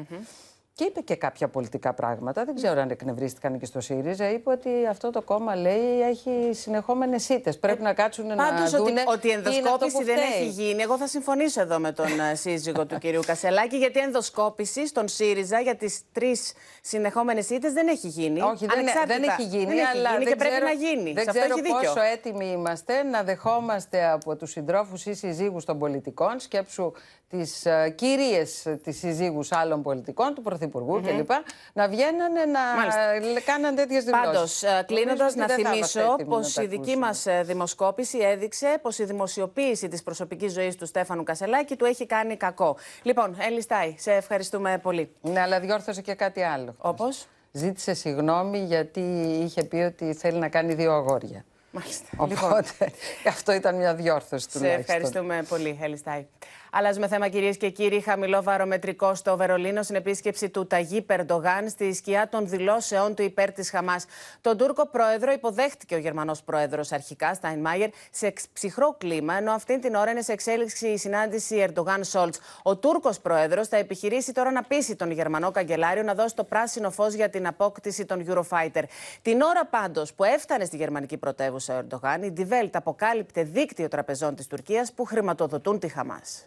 Και είπε και κάποια πολιτικά πράγματα. Δεν ξέρω αν εκνευρίστηκαν και στο ΣΥΡΙΖΑ. Είπε ότι αυτό το κόμμα λέει έχει συνεχόμενες ήττες. Πρέπει να κάτσουν να Πάντως ότι, δούνε ότι η τι είναι αυτό ενδοσκόπηση που δεν φταίει. έχει γίνει. Εγώ θα συμφωνήσω εδώ με τον ε, σύζυγο του κυρίου Κασελάκη, γιατί η ενδοσκόπηση στον ΣΥΡΙΖΑ για τις τρεις συνεχόμενες ήττες δεν έχει γίνει. Όχι, δεν, Ανεξάρτητα. δεν έχει γίνει, Δεν έχει αλλά γίνει δεν και πρέπει ξέρω, να γίνει. Δεν Σε αυτό ξέρω έχει δίκιο. πόσο έτοιμοι είμαστε να δεχόμαστε από τους συντρόφους ή συζύγους των πολιτικών, σκέψου τις uh, κυρίες της συζύγους άλλων πολιτικών, του Πρωθυπουργού Μμμ. κλπ, να βγαίνανε να Μάλιστα. λέ- κάναν τέτοιες δηλώσεις. Πάντως, κλείνοντα, Νομίζω να ότι δεν θα θυμίσω είμαστε έτοιμοι πως να τα η δική ακούσουμε. μας δημοσκόπηση έδειξε πως η δημοσιοποίηση της προσωπικής ζωής του Στέφανου Κασελάκη του έχει κάνει κακό. Λοιπόν, Έλλη Στάι, σε ευχαριστούμε πολύ. Ναι, αλλά διόρθωσε και κάτι άλλο. Όπως; Ζήτησε συγγνώμη γιατί είχε πει ότι θέλει να κάνει δύο αγόρια. Μάλιστα. Οπότε αυτό ήταν μια διόρθωση Σε τουλάχιστον. ευχαριστούμε πολύ, Ελιστάη. Αλλάζουμε θέμα, κυρίες και κύριοι. Χαμηλό βαρομετρικό στο Βερολίνο στην επίσκεψη του Ταγί Περντογάν στη σκιά των δηλώσεών του υπέρ της Χαμάς. Τον Τούρκο πρόεδρο υποδέχτηκε ο Γερμανός πρόεδρος αρχικά, Στάινμάγερ, σε εξ- ψυχρό κλίμα, ενώ αυτή την ώρα είναι σε εξέλιξη η συνάντηση Ερντογάν Σόλτς. Ο Τούρκος πρόεδρος θα επιχειρήσει τώρα να πείσει τον Γερμανό καγκελάριο να δώσει το πράσινο φως για την απόκτηση των Eurofighter. Την ώρα πάντως που έφτανε στη γερμανική πρωτεύουσα ο Ερντογάν, η Die Welt αποκάλυπτε δίκτυο τραπεζών της Τουρκίας που χρηματοδοτούν τη Χαμάς.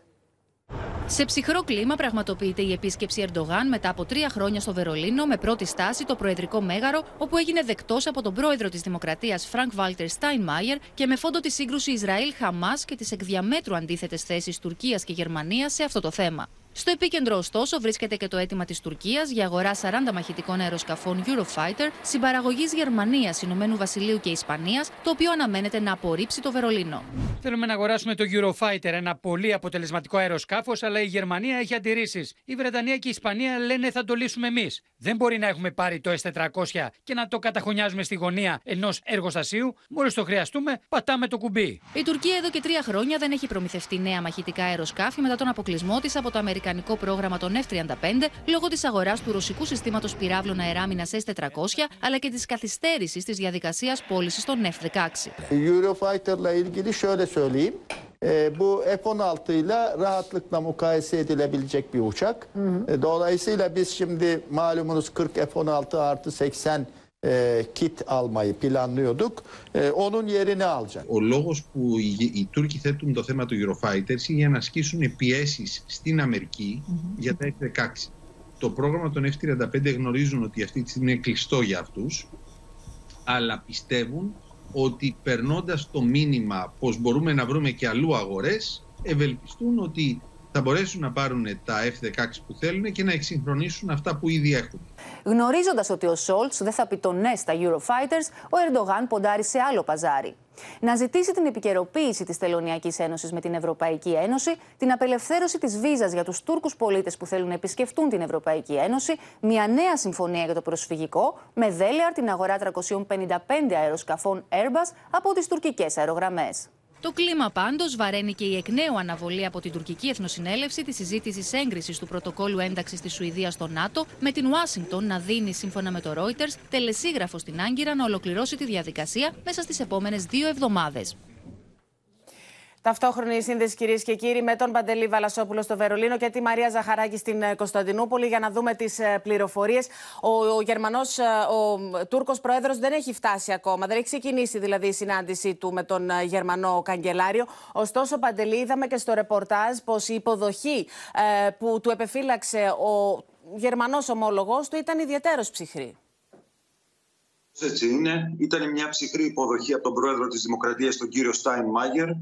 Σε ψυχρό κλίμα πραγματοποιείται η επίσκεψη Ερντογάν μετά από τρία χρόνια στο Βερολίνο, με πρώτη στάση το Προεδρικό Μέγαρο, όπου έγινε δεκτός από τον πρόεδρο της Δημοκρατίας Φρανκ Βάλτερ Στάινμάιερ και με φόντο τη σύγκρουση Ισραήλ-Χαμάς και τις εκ διαμέτρου αντίθετες θέσεις Τουρκίας και Γερμανίας σε αυτό το θέμα. Στο επίκεντρο, ωστόσο, βρίσκεται και το αίτημα της Τουρκίας για αγορά 40 μαχητικών αεροσκαφών Eurofighter συμπαραγωγής Γερμανίας, Ηνωμένου Βασιλείου και Ισπανίας, το οποίο αναμένεται να απορρίψει το Βερολίνο. Θέλουμε να αγοράσουμε το Eurofighter, ένα πολύ αποτελεσματικό αεροσκάφος, αλλά η Γερμανία έχει αντιρρήσεις. Η Βρετανία και η Ισπανία λένε θα το λύσουμε εμείς. Δεν μπορεί να έχουμε πάρει το S400 και να το καταχωνιάζουμε στη γωνία ενός εργοστασίου. Μόλις το χρειαστούμε, πατάμε το κουμπί. Η Τουρκία εδώ και τρία χρόνια δεν έχει προμηθευτεί νέα μαχητικά αεροσκάφη μετά τον αποκλεισμό της από το αμερικανικό αμερικανικό πρόγραμμα των 35 λόγω της αγοράς του ρωσικού συστήματος πυράβλων αεράμινα S-400 αλλά και της καθυστέρησης της διαδικασίας πώλησης των F-16 e, kit almayı planlıyorduk. E, onun yerini alacak. Ο λόγος που οι, οι Τούρκοι θέτουν το θέμα του Eurofighters είναι για να ασκήσουν πιέσεις στην αμερικη για τα F-16. Το πρόγραμμα των F-35 γνωρίζουν ότι αυτή τη στιγμή είναι κλειστό για αυτούς, αλλά πιστεύουν ότι περνώντας το μήνυμα πως μπορούμε να βρούμε και αλλού αγορές, ευελπιστούν ότι θα μπορέσουν να πάρουν τα F-16 που θέλουν και να εξυγχρονίσουν αυτά που ήδη έχουν. Γνωρίζοντας ότι ο Σόλτς δεν θα πει το ναι στα Eurofighters, ο Ερντογάν ποντάρει σε άλλο παζάρι. Να ζητήσει την επικαιροποίηση της Τελωνιακής Ένωσης με την Ευρωπαϊκή Ένωση, την απελευθέρωση της βίζας για τους Τούρκους πολίτες που θέλουν να επισκεφτούν την Ευρωπαϊκή Ένωση, μια νέα συμφωνία για το προσφυγικό, με δέλεαρ την αγορά 355 αεροσκαφών Airbus από τις τουρκικές αερογραμμές. Το κλίμα πάντως βαραίνει και η εκ νέου αναβολή από την τουρκική Εθνοσυνέλευση της συζήτησης έγκρισης του πρωτοκόλου ένταξης της Σουηδίας στο ΝΑΤΟ, με την Ουάσιγκτον να δίνει, σύμφωνα με το Reuters, τελεσίγραφο στην Άγκυρα να ολοκληρώσει τη διαδικασία μέσα στις επόμενες δύο εβδομάδες. Ταυτόχρονη σύνδεση, κυρίες και κύριοι, με τον Παντελή Βαλασόπουλο στο Βερολίνο και τη Μαρία Ζαχαράκη στην ε, Κωνσταντινούπολη για να δούμε τις πληροφορίες. Ο, ο Γερμανός, ο Τούρκος Πρόεδρος δεν έχει φτάσει ακόμα. Δεν έχει ξεκινήσει δηλαδή η συνάντησή του με τον ε, Γερμανό Καγκελάριο. Ωστόσο, Παντελή, είδαμε και στο ρεπορτάζ πως η υποδοχή ε, που του επεφύλαξε ο Γερμανός ομόλογος του ήταν ιδιαίτερος ψυχρή. Έτσι είναι. Ήταν μια ψυχρή υποδοχή από τον πρόεδρο της Δημοκρατίας, τον κύριο Στάιν Μάγερ, ε,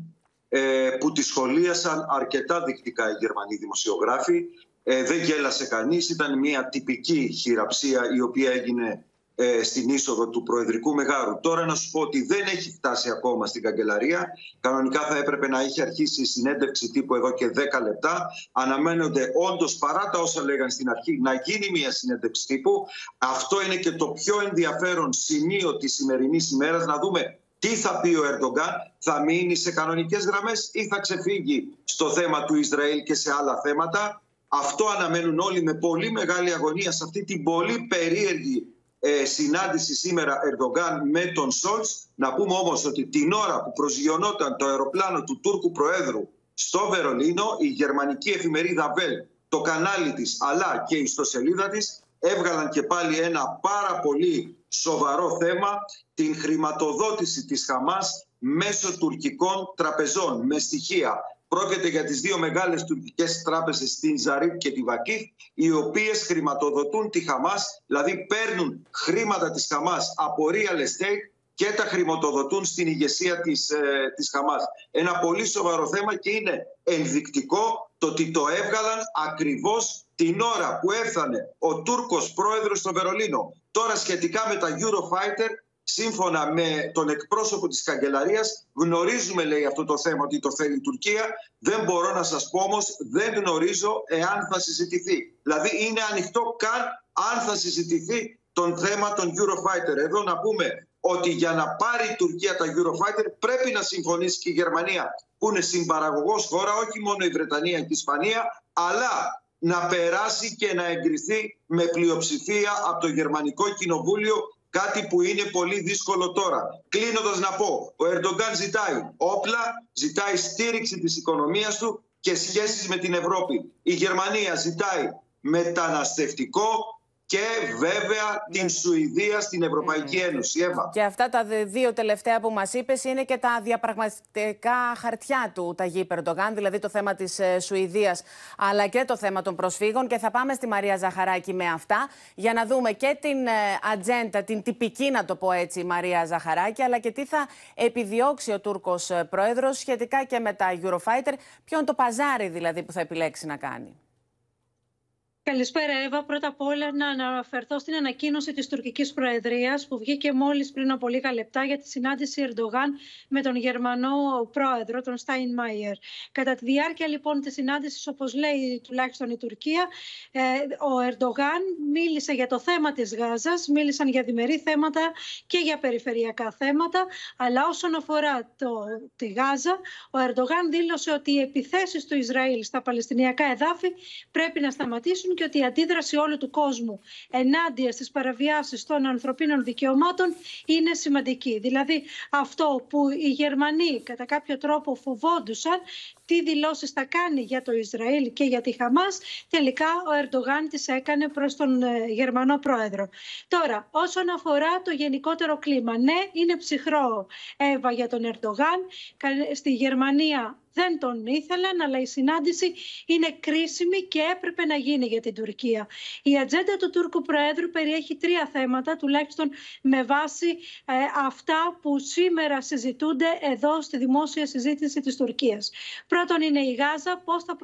που τη σχολίασαν αρκετά δεικτικά οι Γερμανοί δημοσιογράφοι. Ε, δεν γέλασε κανείς, ήταν μια τυπική χειραψία η οποία έγινε ε, στην είσοδο του Προεδρικού Μεγάρου. Τώρα να σου πω ότι δεν έχει φτάσει ακόμα στην καγκελαρία. Κανονικά θα έπρεπε να έχει αρχίσει η συνέντευξη τύπου εδώ και 10 λεπτά. Αναμένονται όντως παρά τα όσα λέγαν στην αρχή να γίνει μια συνέντευξη τύπου. Αυτό είναι και το πιο ενδιαφέρον σημείο της σημερινής ημέρας. Να δούμε τι θα πει ο Ερντογκάν, θα μείνει σε κανονικές γραμμές ή θα ξεφύγει στο θέμα του Ισραήλ και σε άλλα θέματα; Αυτό αναμένουν όλοι με πολύ μεγάλη αγωνία σε αυτή την πολύ περίεργη ε, συνάντηση σήμερα Ερντογκάν με τον Σόλτς. Να πούμε όμως ότι την ώρα που προσγειωνόταν το αεροπλάνο του Τούρκου Προέδρου στο Βερολίνο, η γερμανική εφημερίδα Βέλ, το κανάλι της αλλά και η ιστοσελίδα της έβγαλαν και πάλι ένα πάρα πολύ σοβαρό θέμα, την χρηματοδότηση της Χαμάς μέσω τουρκικών τραπεζών με στοιχεία. Πρόκειται για τις δύο μεγάλες τουρκικές τράπεζες, την Ζαρίφ και τη Βακίφ, οι οποίες χρηματοδοτούν τη Χαμάς, δηλαδή παίρνουν χρήματα της Χαμάς από real estate και τα χρηματοδοτούν στην ηγεσία της, ε, της Χαμάς. Ένα πολύ σοβαρό θέμα και είναι ενδεικτικό το ότι το έβγαλαν ακριβώς την ώρα που έφτανε ο Τούρκος πρόεδρος στο Βερολίνο. Τώρα σχετικά με τα Eurofighter, σύμφωνα με τον εκπρόσωπο της Καγκελαρίας, γνωρίζουμε λέει αυτό το θέμα ότι το θέλει η Τουρκία. Δεν μπορώ να σας πω όμως, δεν γνωρίζω εάν θα συζητηθεί. Δηλαδή είναι ανοιχτό καν αν θα συζητηθεί τον θέμα των Eurofighter. Εδώ να πούμε ότι για να πάρει η Τουρκία τα Eurofighter πρέπει να συμφωνήσει και η Γερμανία που είναι συμπαραγωγός χώρα, όχι μόνο η Βρετανία και η Ισπανία, αλλά να περάσει και να εγκριθεί με πλειοψηφία από το Γερμανικό Κοινοβούλιο κάτι που είναι πολύ δύσκολο τώρα. Κλείνοντας να πω, ο Ερντογκάν ζητάει όπλα, ζητάει στήριξη της οικονομίας του και σχέσεις με την Ευρώπη. Η Γερμανία ζητάει μεταναστευτικό και βέβαια την Σουηδία στην Ευρωπαϊκή Ένωση. Εύα. Και αυτά τα δύο τελευταία που μας είπες είναι και τα διαπραγματικά χαρτιά του Ταγί Περντογάν, δηλαδή το θέμα της ε, Σουηδίας αλλά και το θέμα των προσφύγων και θα πάμε στη Μαρία Ζαχαράκη με αυτά για να δούμε και την ε, ατζέντα, την τυπική να το πω έτσι Μαρία Ζαχαράκη αλλά και τι θα επιδιώξει ο Τούρκος ε, Πρόεδρος σχετικά και με τα Eurofighter, ποιο είναι το παζάρι δηλαδή που θα επιλέξει να κάνει. Καλησπέρα, Εύα. Πρώτα απ' όλα να αναφερθώ στην ανακοίνωση της τουρκικής προεδρίας που βγήκε μόλις πριν από λίγα λεπτά για τη συνάντηση Ερντογάν με τον Γερμανό πρόεδρο, τον Στάιν Μάιερ. Κατά τη διάρκεια λοιπόν της συνάντησης, όπως λέει τουλάχιστον η Τουρκία, ε, ο Ερντογάν μίλησε για το θέμα της Γάζας, μίλησαν για διμερεί θέματα και για περιφερειακά θέματα, αλλά όσον αφορά το, τη Γάζα, ο Ερντογάν δήλωσε ότι οι επιθέσεις του Ισραήλ στα Παλαιστινιακά εδάφη πρέπει να σταματήσουν και ότι η αντίδραση όλου του κόσμου ενάντια στις παραβιάσεις των ανθρωπίνων δικαιωμάτων είναι σημαντική. Δηλαδή αυτό που οι Γερμανοί κατά κάποιο τρόπο φοβόντουσαν τι δηλώσεις θα κάνει για το Ισραήλ και για τη Χαμάς, τελικά ο Ερντογάν τις έκανε προς τον ε, Γερμανό πρόεδρο. Τώρα, όσον αφορά το γενικότερο κλίμα, ναι, είναι ψυχρό Εύα για τον Ερντογάν. Στη Γερμανία δεν τον ήθελαν, αλλά η συνάντηση είναι κρίσιμη και έπρεπε να γίνει για την Τουρκία. Η ατζέντα του Τούρκου Προέδρου περιέχει τρία θέματα, τουλάχιστον με βάση ε, αυτά που σήμερα συζητούνται εδώ στη δημόσια συζήτηση της Τουρκίας. Πρώτον είναι η Γάζα, πώς θα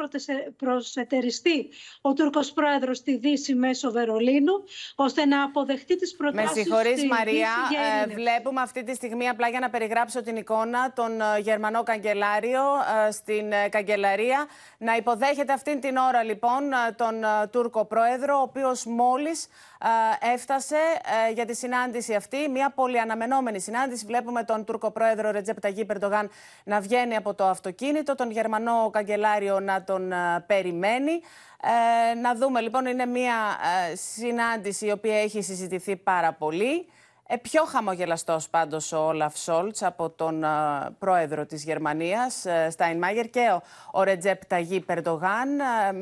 προσετεριστεί ο Τούρκος Πρόεδρος στη Δύση μέσω Βερολίνου, ώστε να αποδεχτεί τις προτάσεις... Με συγχωρείς Μαρία, ε, βλέπουμε αυτή τη στιγμή, απλά για να περιγράψω την εικόνα, τον ε, Γερμανό Καγκελάριο στην ε, καγκελαρία. Να υποδέχεται αυτήν την ώρα λοιπόν ε, τον ε, Τούρκο Πρόεδρο, ο οποίος μόλις έφτασε για τη συνάντηση αυτή. Μια πολύ αναμενόμενη συνάντηση. Βλέπουμε τον Τούρκο Πρόεδρο Ρετζέπ Ταγί Περντογάν να βγαίνει από το αυτοκίνητο, τον Γερμανό Καγκελάριο να τον περιμένει. να δούμε λοιπόν, είναι μια συνάντηση η οποία έχει συζητηθεί πάρα πολύ. Ε, πιο χαμογελαστός πάντως ο Όλαφ Σόλτς από τον πρόεδρο της Γερμανίας, ε, Στάιν Μάγερ και ο, ο Ρετζέπ Ταγί Περντογάν.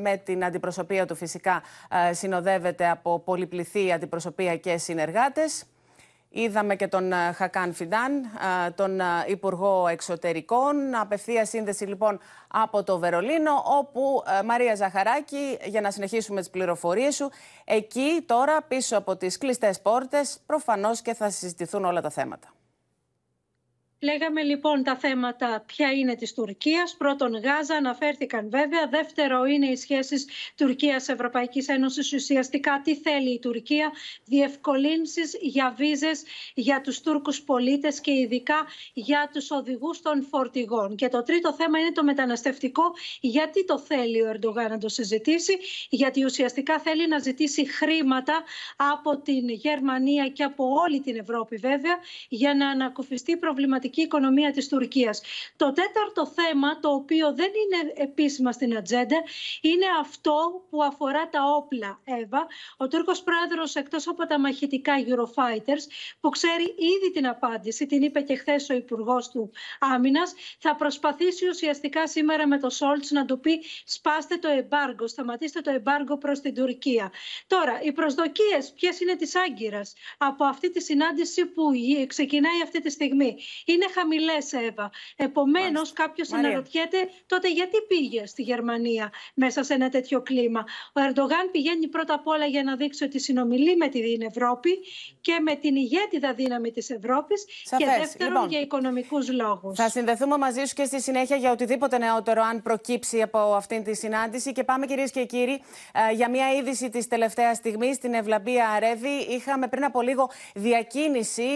με την αντιπροσωπεία του φυσικά συνοδεύεται από πολυπληθή αντιπροσωπεία και συνεργάτες. Είδαμε και τον ε, Χακάν Φιντάν, ε, τον ε, Υπουργό Εξωτερικών. Απευθεία σύνδεση λοιπόν από το Βερολίνο, όπου Μαρία Ζαχαράκη, για να συνεχίσουμε τις πληροφορίες σου, εκεί τώρα πίσω από τις κλειστές πόρτες προφανώς και θα συζητηθούν όλα τα θέματα. Λέγαμε λοιπόν τα θέματα ποια είναι της Τουρκίας. Πρώτον Γάζα αναφέρθηκαν βέβαια. Δεύτερο είναι οι σχέσεις Τουρκίας-Ευρωπαϊκής Ένωσης. Ουσιαστικά τι θέλει η Τουρκία; Διευκολύνσεις για βίζες για τους Τούρκους πολίτες και ειδικά για τους οδηγούς των φορτηγών. Και το τρίτο θέμα είναι το μεταναστευτικό. Γιατί το θέλει ο Ερντογάν να το συζητήσει; Γιατί ουσιαστικά θέλει να ζητήσει χρήματα από την Γερμανία και από όλη την Ευρώπη βέβαια για να ανακουφιστεί προβληματική οικονομία της Τουρκίας. Το τέταρτο θέμα, το οποίο δεν είναι επίσημα στην ατζέντα, είναι αυτό που αφορά τα όπλα, Εύα. Ο Τούρκος πρόεδρος, εκτός από τα μαχητικά Eurofighters, που ξέρει ήδη την απάντηση, την είπε και χθες ο Υπουργός του Άμυνας, θα προσπαθήσει ουσιαστικά σήμερα με το Σόλτς να του πει σπάστε το εμπάργκο, σταματήστε το εμπάργκο προς την Τουρκία. Τώρα, οι προσδοκίες ποιες είναι τη Άγκυρας από αυτή τη συνάντηση που ξεκινάει αυτή τη στιγμή; Είναι χαμηλές, Εύα. Επομένως, κάποιος αναρωτιέται τότε γιατί πήγε στη Γερμανία μέσα σε ένα τέτοιο κλίμα; Ο Ερντογάν πηγαίνει πρώτα απ' όλα για να δείξει ότι συνομιλεί με την Ευρώπη και με την ηγέτιδα δύναμη της Ευρώπης. Και δεύτερον, λοιπόν, για οικονομικούς λόγους. Θα συνδεθούμε μαζί σου και στη συνέχεια για οτιδήποτε νεότερο, αν προκύψει από αυτήν τη συνάντηση. Και πάμε, κυρίες και κύριοι, ε, για μια είδηση της τελευταίας στιγμής στην Ευλαμπία Αρέβη. Είχαμε πριν από λίγο διακίνηση,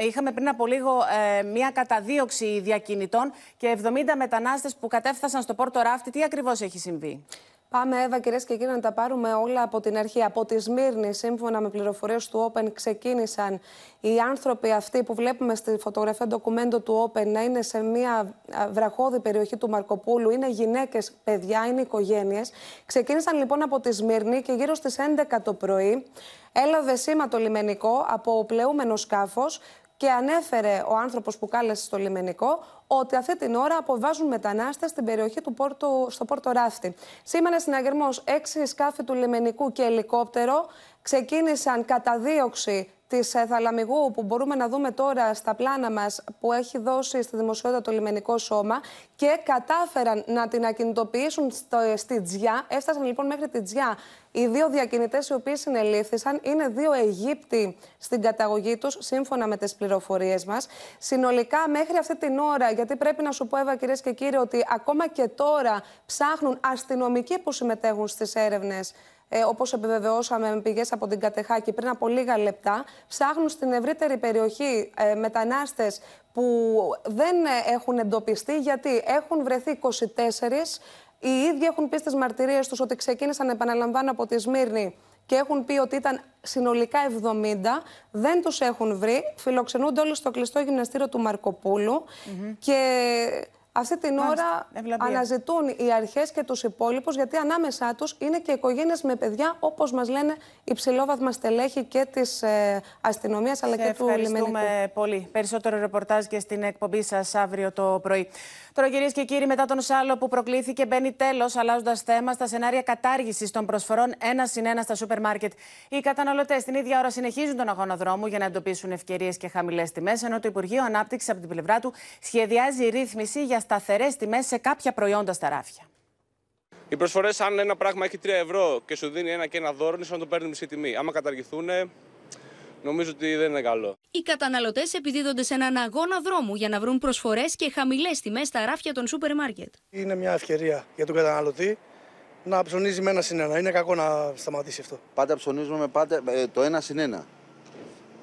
ε, είχαμε πριν από λίγο ε, μια καταδίωξη διακινητών και 70 μετανάστες που κατέφθασαν στο Πόρτο Ράφτη. Τι ακριβώς έχει συμβεί; Πάμε, Εύα, κυρίες και κύριοι, να τα πάρουμε όλα από την αρχή. Από τη Σμύρνη, σύμφωνα με πληροφορίες του Open, ξεκίνησαν οι άνθρωποι αυτοί που βλέπουμε στη φωτογραφία ντοκουμέντο του Open να είναι σε μια βραχώδη περιοχή του Μαρκοπούλου. Είναι γυναίκες, παιδιά, είναι οικογένειες. Ξεκίνησαν λοιπόν από τη Σμύρνη και γύρω στις 11 το πρωί έλαβε σήμα το λιμενικό από πλεούμενο σκάφος και ανέφερε ο άνθρωπος που κάλεσε στο λιμενικό ότι αυτή την ώρα αποβάζουν μετανάστες στην περιοχή του Πόρτου, στο Πόρτο Ράφτη. Σήμερα συναγερμός έξι σκάφη του λιμενικού και ελικόπτερο ξεκίνησαν καταδίωξη της ε, Θαλαμιγού που μπορούμε να δούμε τώρα στα πλάνα μας που έχει δώσει στη δημοσιότητα το λιμενικό σώμα και κατάφεραν να την ακινητοποιήσουν στο, στη Τζιά. Έφτασαν λοιπόν μέχρι τη Τζιά. Οι δύο διακινητές οι οποίοι συνελήφθησαν είναι δύο Αιγύπτιοι στην καταγωγή τους σύμφωνα με τις πληροφορίες μας. Συνολικά μέχρι αυτή την ώρα, γιατί πρέπει να σου πω Εύα κυρίες και κύριοι ότι ακόμα και τώρα ψάχνουν αστυνομικοί που συμμετέχουν στις έρευνες ε, όπως επιβεβαιώσαμε με πηγές από την Κατεχάκη πριν από λίγα λεπτά. Ψάχνουν στην ευρύτερη περιοχή ε, μετανάστες που δεν έχουν εντοπιστεί, γιατί έχουν βρεθεί 24. Οι ίδιοι έχουν πει στις μαρτυρίες τους ότι ξεκίνησαν, επαναλαμβάνω, από τη Σμύρνη και έχουν πει ότι ήταν συνολικά 70. Δεν τους έχουν βρει. Φιλοξενούνται όλοι στο κλειστό γυμναστήριο του Μαρκοπούλου. Και αυτή την ώρα αναζητούν οι αρχές και τους υπόλοιπους γιατί ανάμεσά τους είναι και οικογένειες με παιδιά όπως μας λένε υψηλόβαθμα στελέχη και της ε, αστυνομίας αλλά και του λιμενικού. Ευχαριστούμε πολύ. Περισσότερο ρεπορτάζ και στην εκπομπή σας αύριο το πρωί. Τώρα, κυρίες και κύριοι, μετά τον Σάλο που προκλήθηκε, μπαίνει τέλος, αλλάζοντας θέμα, στα σενάρια κατάργησης των προσφορών ένα συν ένα στα σούπερ μάρκετ. Οι καταναλωτές την ίδια ώρα συνεχίζουν τον αγώνα δρόμου για να εντοπίσουν ευκαιρίες και χαμηλές τιμές, ενώ το Υπουργείο Ανάπτυξης από την πλευρά του σχεδιάζει ρύθμιση για σταθερές τιμές σε κάποια προϊόντα στα ράφια. Οι προσφορές, αν ένα πράγμα έχει 3 ευρώ και σου δίνει ένα και ένα δώρο, είναι σαν να το παίρνει μισή τιμή. Άμα καταργηθούν, νομίζω ότι δεν είναι καλό. Οι καταναλωτές επιδίδονται σε έναν αγώνα δρόμου για να βρουν προσφορές και χαμηλές τιμές στα ράφια των σούπερ μάρκετ. Είναι μια ευκαιρία για τον καταναλωτή να ψωνίζει με ένα συν ένα. Είναι κακό να σταματήσει αυτό. Πάντα ψωνίζουμε πάντα, ε, το ένα συν ένα.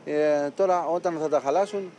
Ε, τώρα όταν θα τα χαλάσουν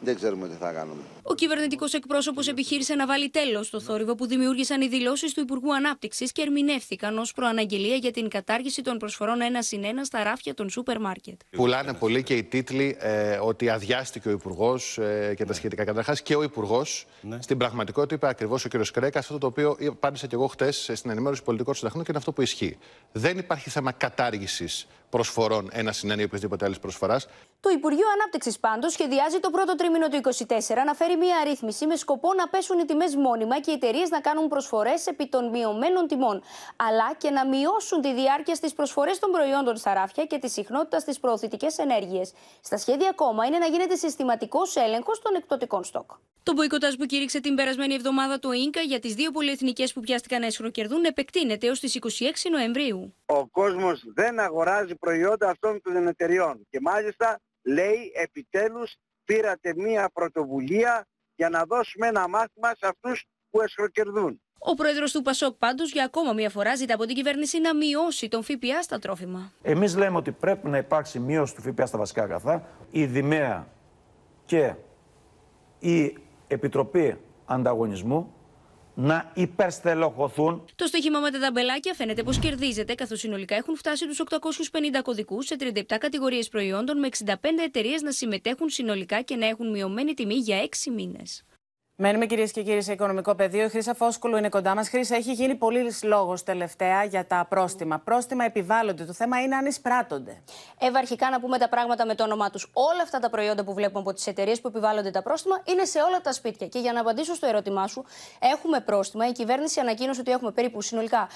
δεν ξέρουμε τι θα κάνουμε. Ο κυβερνητικός εκπρόσωπος επιχείρησε να βάλει τέλος στο θόρυβο που δημιούργησαν οι δηλώσεις του Υπουργού Ανάπτυξης και ερμηνεύτηκαν ως προαναγγελία για την κατάργηση των προσφορών ένα συν ένα στα ράφια των σούπερ μάρκετ. Πουλάνε πολύ και οι τίτλοι ε, ότι αδειάστηκε ο Υπουργός ε, και τα σχετικά. Καταρχάς και ο Υπουργός ναι. στην πραγματικότητα είπε ακριβώς ο κ. Κρέκας αυτό το οποίο απάντησα και εγώ χτες στην ενημέρωση πολιτικών συνταχνών και είναι αυτό που ισχύει. Δεν υπάρχει θέμα κατάργησης προσφορών ένα συν ένα ή οποιασδήποτε άλλης προσφοράς. Το Υπουργείο Ανάπτυξης πάντως σχεδιάζει το πρώτο τρίμηνο του 2024 να φέρει μια αρρύθμιση με σκοπό να πέσουν οι τιμές μόνιμα και οι εταιρείες να κάνουν προσφορές επί των μειωμένων τιμών. Αλλά και να μειώσουν τη διάρκεια στις προσφορές των προϊόντων στα ράφια και τη συχνότητα στις προωθητικές ενέργειες. Στα σχέδια ακόμα είναι να γίνεται συστηματικός έλεγχος των εκπτωτικών στόκ. Το μποϊκοτάζ που κήρυξε την περασμένη εβδομάδα το ΙΝΚΑ για τις δύο πολυεθνικές που πιάστηκαν να εσχροκερδούν επεκτείνεται έως τις 26 Νοεμβρίου. Ο κόσμος δεν αγοράζει προϊόντα αυτών των εταιριών. Και μάλιστα λέει επιτέλους πήρατε μία πρωτοβουλία για να δώσουμε ένα μάθημα σε αυτούς που εσχροκερδούν. Ο πρόεδρος του Πασόκ πάντως για ακόμα μία φορά ζητά από την κυβέρνηση να μειώσει τον ΦΠΑ στα τρόφιμα. Εμείς λέμε ότι πρέπει να υπάρξει μείωση του ΦΠΑ στα βασικά αγαθά. Η Δημαία και η Επιτροπή Ανταγωνισμού να υπερστελοχωθούν. Το στοίχημα με τα ταμπελάκια φαίνεται πως κερδίζεται, καθώς συνολικά έχουν φτάσει τους 850 κωδικούς σε 37 κατηγορίες προϊόντων, με 65 εταιρείες να συμμετέχουν συνολικά και να έχουν μειωμένη τιμή για 6 μήνες. Μένουμε κυρίες και κύριοι σε οικονομικό πεδίο. Η Χρήσα Φόσκολου είναι κοντά μας. Χρήσα, έχει γίνει πολύς λόγος τελευταία για τα πρόστιμα. Πρόστιμα επιβάλλονται. Το θέμα είναι αν εισπράττονται. Εύα, αρχικά να πούμε τα πράγματα με το όνομά τους. Όλα αυτά τα προϊόντα που βλέπουμε από τις εταιρείες που επιβάλλονται τα πρόστιμα είναι σε όλα τα σπίτια. Και για να απαντήσω στο ερώτημά σου, έχουμε πρόστιμα. Η κυβέρνηση ανακοίνωσε ότι έχουμε περίπου συνολικά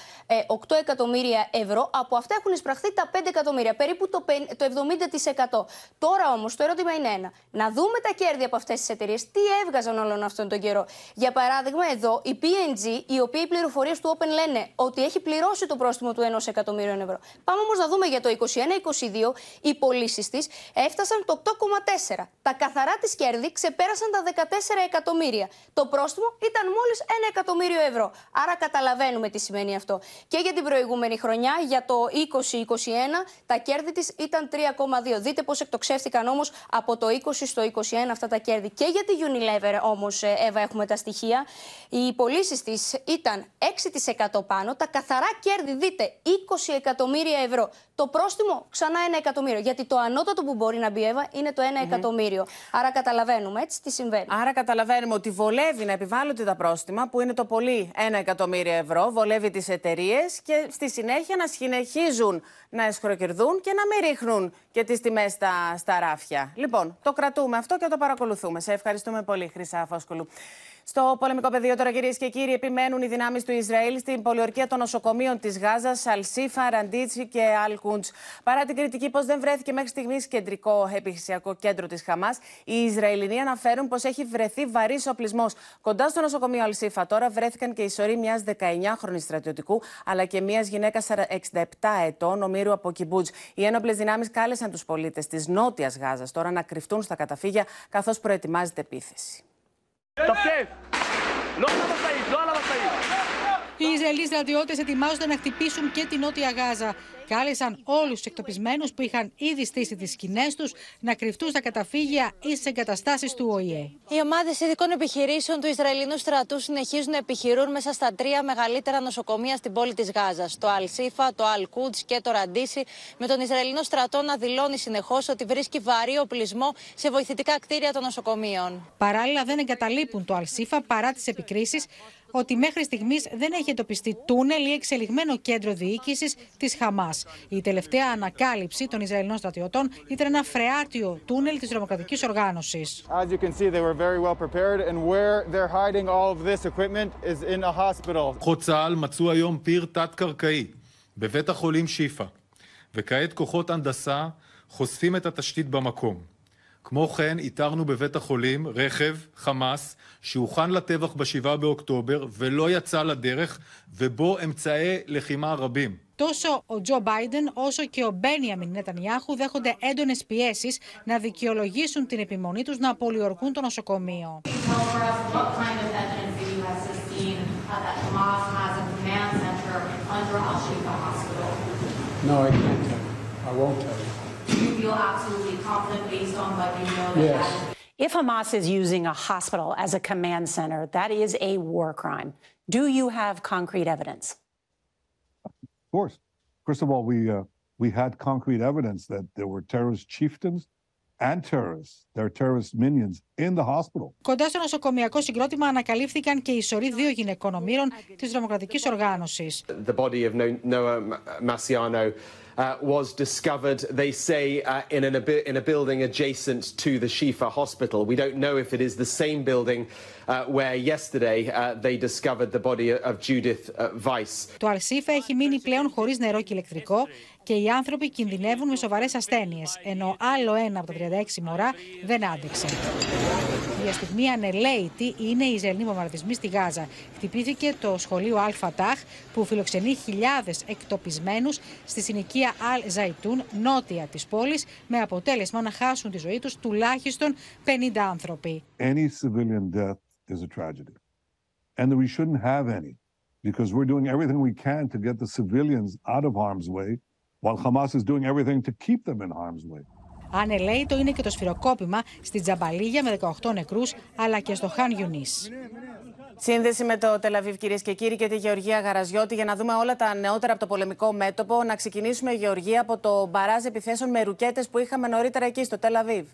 8 ε, εκατομμύρια ευρώ. Από αυτά έχουν εισπραχθεί τα 5 εκατομμύρια, περίπου το 70%. Τώρα όμως το ερώτημα είναι ένα. Να δούμε τα κέρδη από αυτές τις εταιρείες, τι έβγαζαν όλων αυτών τον καιρό. Για παράδειγμα, εδώ η PNG, οι οποίοι οι πληροφορίες του Open λένε ότι έχει πληρώσει το πρόστιμο του 1 εκατομμύριο ευρώ. Πάμε όμως να δούμε για το 21-22, οι πωλήσεις της έφτασαν το 8,4. Τα καθαρά της κέρδη ξεπέρασαν τα 14 εκατομμύρια. Το πρόστιμο ήταν μόλις 1 εκατομμύριο ευρώ. Άρα καταλαβαίνουμε τι σημαίνει αυτό. Και για την προηγούμενη χρονιά, για το 2021, τα κέρδη της ήταν 3,2. Δείτε πώς εκτοξεύτηκαν όμως από το 20 στο 21 αυτά τα κέρδη. Και για τη Unilever όμως, ε, Εύα, έχουμε τα στοιχεία. Οι πωλήσεις της ήταν 6% πάνω. Τα καθαρά κέρδη, δείτε, 20 εκατομμύρια ευρώ. Το πρόστιμο ξανά 1 εκατομμύριο. Γιατί το ανώτατο που μπορεί να μπει, Εύα, είναι το 1 εκατομμύριο. Άρα καταλαβαίνουμε έτσι τι συμβαίνει. Άρα καταλαβαίνουμε ότι βολεύει να επιβάλλονται τα πρόστιμα, που είναι το πολύ 1 εκατομμύριο ευρώ, βολεύει τις εταιρείες και στη συνέχεια να συνεχίζουν να εσχροκερδούν και να μην ρίχνουν και τις τιμές στα, στα ράφια. Λοιπόν, το κρατούμε αυτό και το παρακολουθούμε. Σε ευχαριστούμε πολύ, Χρυσά Φόσκολου. Στο πολεμικό πεδίο, τώρα, κυρίες και κύριοι, επιμένουν οι δυνάμεις του Ισραήλ στην πολιορκία των νοσοκομείων της Γάζας, Αλσίφα, Ραντίτσι και Αλκούντς. Παρά την κριτική πως δεν βρέθηκε μέχρι στιγμής κεντρικό επιχειρησιακό κέντρο της Χαμάς, οι Ισραηλινοί αναφέρουν πως έχει βρεθεί βαρύς οπλισμός. Κοντά στο νοσοκομείο Αλσίφα τώρα βρέθηκαν και οι σωροί μιας 19χρονη στρατιωτικού, αλλά και μιας γυναίκας 67 ετών, ομήρου από Κιμπούτζ. Οι ένοπλες δυνάμεις κάλεσαν τους πολίτες της νότιας Γάζας τώρα να κρυφτούν στα καταφύγια καθώς προετοιμάζεται επίθεση. טפטף! לא שם הסעיף! Οι Ισραηλοί στρατιώτες ετοιμάζονται να χτυπήσουν και την Νότια Γάζα. Κάλεσαν όλους τους εκτοπισμένους που είχαν ήδη στήσει τις σκηνές τους να κρυφτούν στα καταφύγια ή στις εγκαταστάσεις του ΟΗΕ. Οι ομάδες ειδικών επιχειρήσεων του Ισραηλινού στρατού συνεχίζουν να επιχειρούν μέσα στα τρία μεγαλύτερα νοσοκομεία στην πόλη της Γάζας. Το Αλ-Σίφα, το Αλ-Κούντ και το Ραντίσι, με τον Ισραηλινό στρατό να δηλώνει συνεχώς ότι βρίσκει βαρύ οπλισμό σε βοηθητικά κτίρια των νοσοκομείων. Παράλληλα, δεν εγκαταλείπουν το Αλ-Σίφα παρά τις επικρίσεις ότι μέχρι στιγμή δεν έχει εντοπιστεί τούνελ ή εξελιγμένο κέντρο διοίκηση τη Χαμά. Η τελευταία ανακάλυψη των Ισραηλινών στρατιωτών ήταν ένα φρεάτιο τούνελ τη τρομοκρατική οργάνωση. As you can see, they were very well prepared, and where they're hiding all of this equipment is in a hospital. כוחות צה"ל מצאו היום פיר תת-קרקעי בבית החולים שיפא, וכעת כוחות הנדסה חושפים את התשתית במקום. כמו כן, איתרנו בבית החולים רכב חמאס שהוכן לטבח ב-7 באוקטובר ולא יצא לדרך, ובו אמצעי לחימה רבים. Τόσο ο Τζο Μπάιντεν όσο και ο Μπένιαμιν Νετανιάχου δέχονται έντονε πιέσει να δικαιολογήσουν την επιμονή του να απολυορκούν το νοσοκομείο. No, I can't tell you. I won't tell you. you feel absolutely confident based on what you know that Yes. that is If Hamas is using a hospital as a command center, that is a war crime. Do you have concrete evidence? Of course. First of all, we uh, we had concrete evidence that there were terrorist chieftains and terrorists, their terrorist minions, in the hospital. Κοντά στο νοσοκομιακό συγκρότημα ανακαλύφθηκαν και οι σωροί δύο γυναικών ομήρων τη τρομοκρατική οργάνωση. The body of No- Noah M- Massiano uh, was discovered, they say, uh, in, an, abi- in a building adjacent to the Shifa hospital. We don't know if it is the same building uh, where yesterday uh, they discovered the body of Judith uh, Weiss. Το Αλσίφα έχει μείνει πλέον χωρί νερό και ηλεκτρικό και οι άνθρωποι κινδυνεύουν με σοβαρές ασθένειες, ενώ άλλο ένα από τα 36 μωρά δεν άντεξε. Για στιγμή ανελαίτη είναι οι Ισραηλοί βομβαρδισμοί στη Γάζα. Χτυπήθηκε το σχολείο Αλ-Φατάχ που φιλοξενεί χιλιάδες εκτοπισμένους στη συνοικία Αλ-Ζαϊτούν, νότια της πόλης, με αποτέλεσμα να χάσουν τη ζωή τους τουλάχιστον 50 άνθρωποι. Any civilian death is a tragedy. And we shouldn't have any because we're doing everything we can to get the civilians out of harm's way while Hamas is doing everything to keep them in harm's way. Ανελαίητο είναι και το σφυροκόπημα στη Τζαμπαλίγια με 18 νεκρούς, αλλά και στο Χάν Ιουνίς. Σύνδεση με το Τελαβίβ, κυρίες και κύριοι, και τη Γεωργία Γαραζιώτη για να δούμε όλα τα νεότερα από το πολεμικό μέτωπο. Να ξεκινήσουμε, Γεωργία, από το μπαράζ επιθέσεων με ρουκέτες που είχαμε νωρίτερα εκεί στο Τελαβίβ.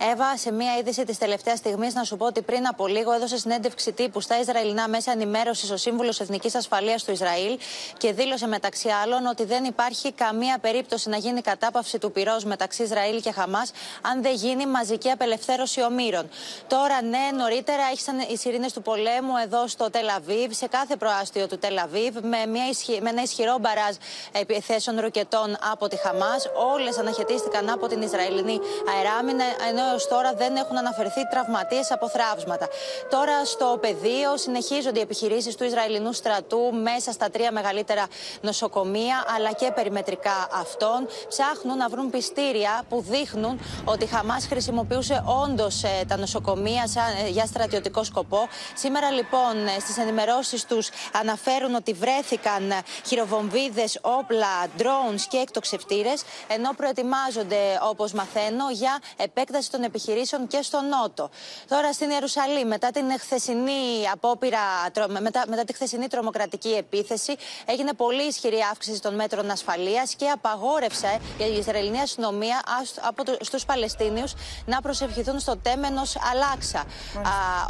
Εύα, σε μία είδηση της τελευταίας στιγμής, να σου πω ότι πριν από λίγο έδωσε συνέντευξη τύπου στα Ισραηλινά μέσα ενημέρωσης ο Σύμβουλος Εθνικής Ασφαλείας του Ισραήλ και δήλωσε μεταξύ άλλων ότι δεν υπάρχει καμία περίπτωση να γίνει κατάπαυση του πυρός μεταξύ Ισραήλ και Χαμάς αν δεν γίνει μαζική απελευθέρωση ομήρων. Τώρα, ναι, νωρίτερα άρχισαν οι σιρήνες του πολέμου εδώ στο Τελαβίβ, σε κάθε προάστιο του Τελαβίβ, με, μια ισχυ... με ένα ισχυρό μπαράζ επιθέσεων ροκετών από τη Χαμάς. Όλες αναχαιτίστηκαν από την Ισραηλινή αεράμινα, ενώ έως τώρα δεν έχουν αναφερθεί τραυματίες από θράψματα. Τώρα στο πεδίο συνεχίζονται οι επιχειρήσεις του Ισραηλινού στρατού μέσα στα τρία μεγαλύτερα νοσοκομεία αλλά και περιμετρικά αυτών. Ψάχνουν να βρουν πιστήρια που δείχνουν ότι η Χαμάς χρησιμοποιούσε όντως τα νοσοκομεία σαν- ε, για στρατιωτικό σκοπό. Σήμερα λοιπόν στις ενημερώσεις τους αναφέρουν ότι βρέθηκαν χειροβομβίδες, όπλα, drones και εκτοξευτήρες, ενώ προετοιμάζονται, όπως μαθαίνω, για επέκταση των επιχειρήσεων και στο Νότο. Τώρα στην Ιερουσαλήμ, μετά την χθεσινή απόπειρα, τρο- μετά, μετά τη χθεσινή τρομοκρατική επίθεση, έγινε πολύ ισχυρή αύξηση των μέτρων ασφαλείας και απαγόρευσε η Ισραηλινή αστυνομία ας- από του, στους Παλαιστίνιους να προσευχηθούν στο τέμενος Αλάξα.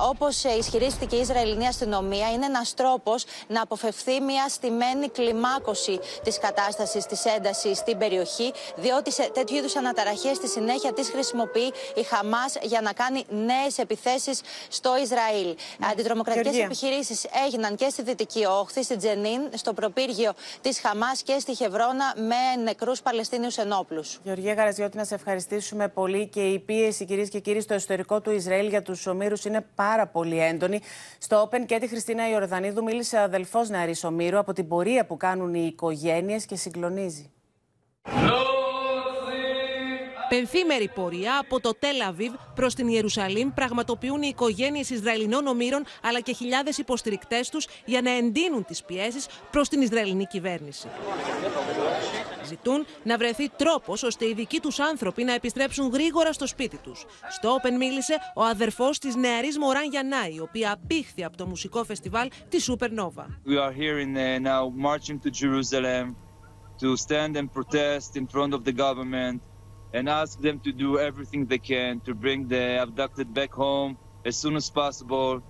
Όπως ε, ισχυρίστηκε η Ισραηλινή αστυνομία, είναι ένας τρόπος να αποφευθεί μια στημένη κλιμάκωση της κατάστασης της έντασης στην περιοχή, διότι σε τέτοιου είδους αναταραχές στη συνέχεια τις χρησιμοποιεί η Χαμάς για να κάνει νέες επιθέσεις στο Ισραήλ. Αντιτρομοκρατικές Γεωργία. επιχειρήσεις έγιναν και στη Δυτική Όχθη, στην Τζενίν, στο προπύργιο της Χαμάς και στη Χευρώνα με νεκρούς Παλαιστίνιους ενόπλους. Γεωργία Γαραζιώτη, να σε ευχαριστήσουμε πολύ και η πίεση, κυρίες και κύριοι, στο εσωτερικό του Ισραήλ για τους ομήρους είναι πάρα πολύ έντονη. Στο Open και τη Χριστίνα Ιορδανίδου μίλησε ο αδελφός νεαρής ομήρου από την πορεία που κάνουν οι οικογένειες και συγκλονίζει. Πενθήμερη πορεία από το Τελαβίβ προς την Ιερουσαλήμ πραγματοποιούν οι οικογένειες Ισραηλινών ομήρων αλλά και χιλιάδες υποστηρικτές τους για να εντείνουν τις πιέσεις προς την Ισραηλινή κυβέρνηση. Ζητούν να βρεθεί τρόπος ώστε οι δικοί τους άνθρωποι να επιστρέψουν γρήγορα στο σπίτι τους. Στο Open μίλησε ο αδερφός της νεαρής Μωράν Γιαννάη, η οποία απήχθη από το μουσικό φεστιβάλ της Supernova. We are here in, uh, now marching to Jerusalem to stand and protest in front of the government and ask them to do everything they can to bring the abducted back home as soon as possible.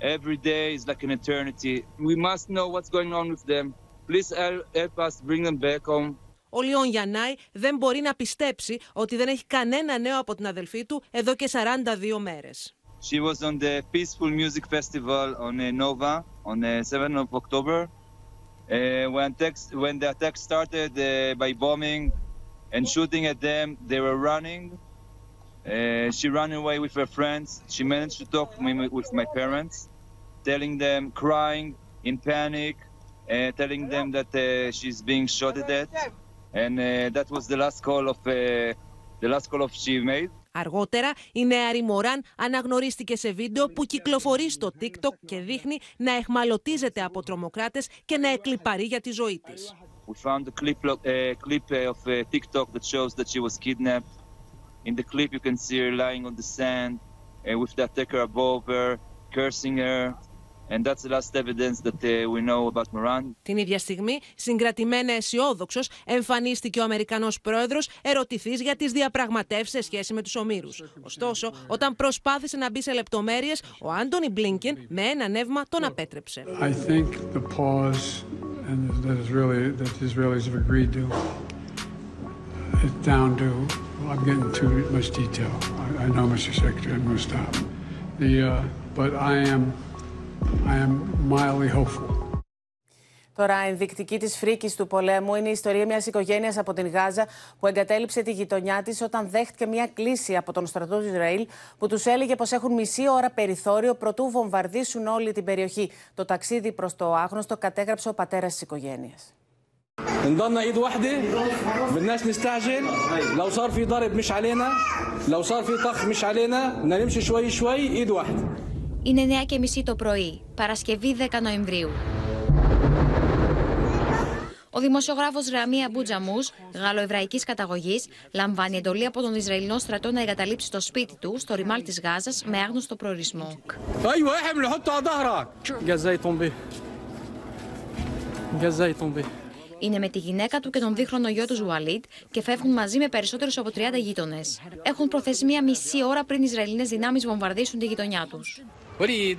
Every day is like an eternity. We must know what's going on with them. Please help us bring them back home. Ο Λιόν Γιαννάη δεν μπορεί να πιστέψει ότι δεν έχει κανένα νέο από την αδελφή του εδώ και 42 μέρες. She was on the Peaceful Music Festival on uh, Nova on the 7th of October. Uh, when, text, when the attack started uh, by bombing and shooting at them, they were running. Uh, she ran away with her friends. She managed to talk with my parents, telling them, crying in panic, uh, telling them that uh, she's being shot at death. And uh, that was the last call of uh, the last call of she made. Αργότερα, η νεαρή Μωράν αναγνωρίστηκε σε βίντεο που κυκλοφορεί στο TikTok και δείχνει να εχμαλωτίζεται από τρομοκράτες και να εκλυπαρεί για τη ζωή της. We found a clip, uh, clip of uh, TikTok that shows that she was kidnapped. In the clip, you can see her lying on the sand uh, with the attacker above her, cursing her. And that's the last evidence that uh, we know about Moran. Την ίδια στιγμή, συγκρατημένα αισιόδοξος, εμφανίστηκε ο Αμερικανός πρόεδρος ερωτηθή για τις διαπραγματεύσεις σε σχέση με τους ομήρους. Ωστόσο, όταν προσπάθησε να μπει σε λεπτομέρειες, ο Άντωνι Μπλίνκεν με ένα νεύμα τον απέτρεψε. I think the pause and that Israeli that the Israelis have agreed to is down to. Well, I'm getting too much detail. I, I know, Mr. Secretary, I'm going to stop. The uh, but I am I am mildly hopeful. Τώρα, ενδεικτική τη φρίκη του πολέμου είναι η ιστορία μια οικογένεια από την Γάζα που εγκατέλειψε τη γειτονιά τη όταν δέχτηκε μια κλίση από τον στρατό του Ισραήλ που του έλεγε πω έχουν μισή ώρα περιθώριο προτού βομβαρδίσουν όλη την περιοχή. Το ταξίδι προ το άγνωστο κατέγραψε ο πατέρα τη οικογένεια. نضلنا ايد واحده بدناش نستعجل لو صار في ضرب مش علينا لو صار في طخ مش علينا بدنا نمشي شوي شوي ايد واحده Είναι 9.30 το πρωί, Παρασκευή 10 Νοεμβρίου. Ο δημοσιογράφος Ραμία Μπουτζαμού, γαλλοεβραϊκής καταγωγής, λαμβάνει εντολή από τον Ισραηλινό στρατό να εγκαταλείψει το σπίτι του στο Ριμάλ της Γάζας με άγνωστο προορισμό. Είναι με τη γυναίκα του και τον δίχρονο γιο του του Ουαλίντ και φεύγουν μαζί με περισσότερους από 30 γείτονες. Έχουν προθεσμία μισή ώρα πριν οι Ισραηλινές δυνάμεις βομβαρδίσουν τη γειτονιά τους. Walid,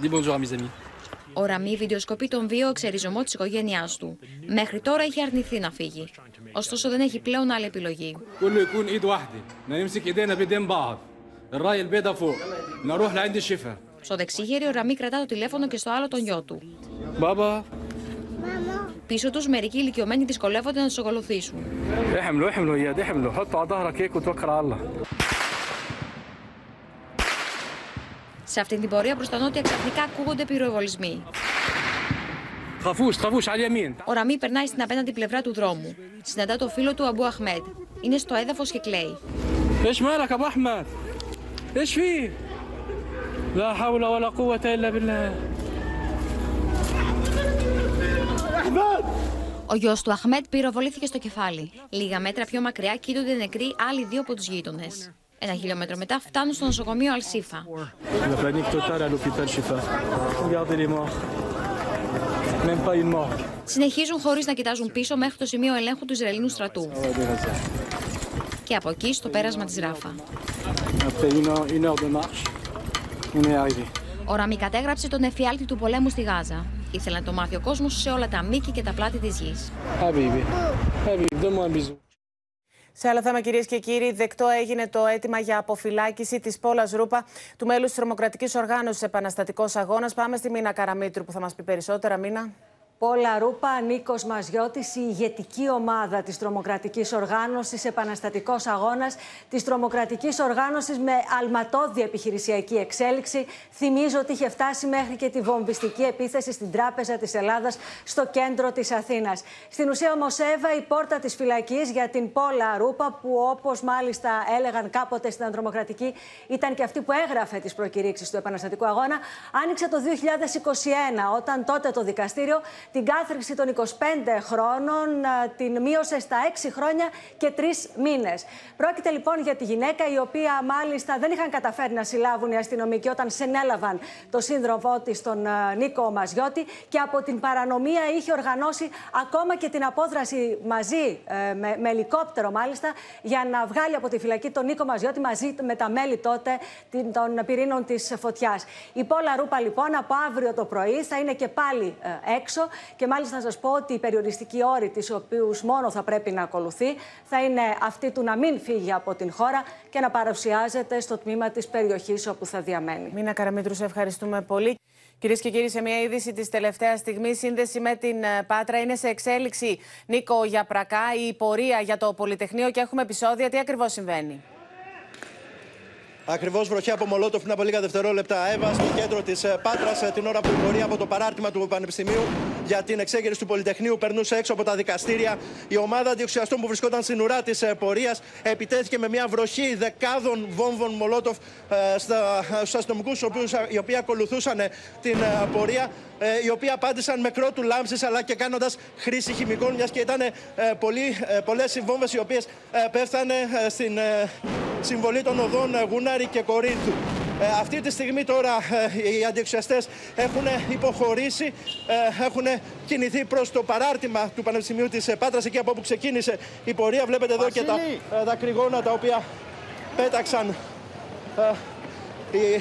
dis bonjour à mes amis. Ο Ραμί βιντεοσκοπεί τον βίο ξεριζωμό της οικογένειάς του. Μέχρι τώρα έχει αρνηθεί να φύγει. Ωστόσο δεν έχει πλέον άλλη επιλογή. Στο δεξίγερι ο Ραμί κρατά το τηλέφωνο και στο άλλο τον γιο του. Μπαμπα. Πίσω τους μερικοί ηλικιωμένοι δυσκολεύονται να τους ακολουθήσουν. Σε αυτή την πορεία προς τα νότια ξαφνικά ακούγονται πυροβολισμοί. Ο Ραμή περνάει στην απέναντι πλευρά του δρόμου. Συναντά το φίλο του Αμπού Αχμέτ. Είναι στο έδαφος και κλαίει. Ο γιος του Αχμέτ πυροβολήθηκε στο κεφάλι. Λίγα μέτρα πιο μακριά κοίτονται νεκροί άλλοι δύο από τους γείτονες. Ένα χιλιόμετρο μετά φτάνουν στο νοσοκομείο Αλσίφα. La panique totale à l'hôpital Chifa. Regardez les morts. Même pas une mort. Συνεχίζουν χωρίς να κοιτάζουν πίσω μέχρι το σημείο ελέγχου του Ισραηλινού στρατού. Και από εκεί στο πέρασμα της Ράφα. Après une heure, une heure de marche, on est arrivé. Ο Ραμί κατέγραψε τον εφιάλτη του πολέμου στη Γάζα. Ήθελε να το μάθει ο κόσμος σε όλα τα μήκη και τα πλάτη της γης. Σε άλλο θέμα, κυρίες και κύριοι, δεκτό έγινε το αίτημα για αποφυλάκηση της Πόλας Ρούπα, του μέλους της τρομοκρατικής οργάνωσης Επαναστατικός Αγώνας. Πάμε στη Μίνα Καραμίτρου που θα μας πει περισσότερα. Μίνα. Πόλα Ρούπα, Νίκος Μαζιώτη, η ηγετική ομάδα της τρομοκρατικής οργάνωσης, επαναστατικός αγώνας της τρομοκρατικής οργάνωσης με αλματώδη επιχειρησιακή εξέλιξη. Θυμίζω ότι είχε φτάσει μέχρι και τη βομβιστική επίθεση στην Τράπεζα της Ελλάδας στο κέντρο της Αθήνας. Στην ουσία, όμως, Εύα, η πόρτα της φυλακής για την Πόλα Ρούπα, που όπως μάλιστα έλεγαν κάποτε στην τρομοκρατική, ήταν και αυτή που έγραφε τις προκηρύξεις του επαναστατικού αγώνα, άνοιξε το 2021, όταν τότε το δικαστήριο την κάθριξη των 25 χρόνων την μείωσε στα 6 χρόνια και 3 μήνες. Πρόκειται λοιπόν για τη γυναίκα η οποία μάλιστα δεν είχαν καταφέρει να συλλάβουν οι αστυνομικοί όταν συνέλαβαν το σύνδροφό της τον Νίκο Μαζιώτη και από την παρανομία είχε οργανώσει ακόμα και την απόδραση μαζί ε, με, με ελικόπτερο μάλιστα για να βγάλει από τη φυλακή τον Νίκο Μαζιώτη μαζί με τα μέλη τότε των πυρήνων της φωτιάς. Η Πόλα Ρούπα λοιπόν από αύριο το πρωί θα είναι και πάλι ε, έξω και μάλιστα να σας πω ότι οι περιοριστικοί όροι, τις οποίους μόνο θα πρέπει να ακολουθεί, θα είναι αυτή του να μην φύγει από την χώρα και να παρουσιάζεται στο τμήμα της περιοχής όπου θα διαμένει. Μίνα Καραμίτρου, σε ευχαριστούμε πολύ. Κυρίες και κύριοι, σε μια είδηση της τελευταίας στιγμής, σύνδεση με την ε, Πάτρα είναι σε εξέλιξη. Νίκο Γιαπρακά, η πορεία για το Πολυτεχνείο και έχουμε επεισόδια. Τι ακριβώς συμβαίνει; Ακριβώς βροχιά από Μολότοφ πριν από λίγα δευτερόλεπτα. Εύα στο κέντρο της Πάτρας, την ώρα που η πορεία από το παράρτημα του Πανεπιστημίου για την εξέγερση του Πολυτεχνείου περνούσε έξω από τα δικαστήρια. Η ομάδα αντιοξιαστών που βρισκόταν στην ουρά της πορείας επιτέθηκε με μια βροχή δεκάδων βόμβων Μολότοφ στους αστυνομικούς, οι οποίοι ακολουθούσαν την πορεία. Οι οποίοι απάντησαν με κρότου λάμψης αλλά και κάνοντας χρήση χημικών, μιας και ήταν πολλές οι βόμβε οι οποίες πέφτανε στην συμβολή των οδών Γούναρη και Κορίνθου. Ε, αυτή τη στιγμή τώρα ε, οι αντιεξιαστές έχουν υποχωρήσει, ε, έχουν κινηθεί προς το παράρτημα του Πανεπιστημίου της Πάτρας, εκεί από όπου ξεκίνησε η πορεία. Βλέπετε εδώ και τα δακρυγόνα τα οποία πέταξαν οι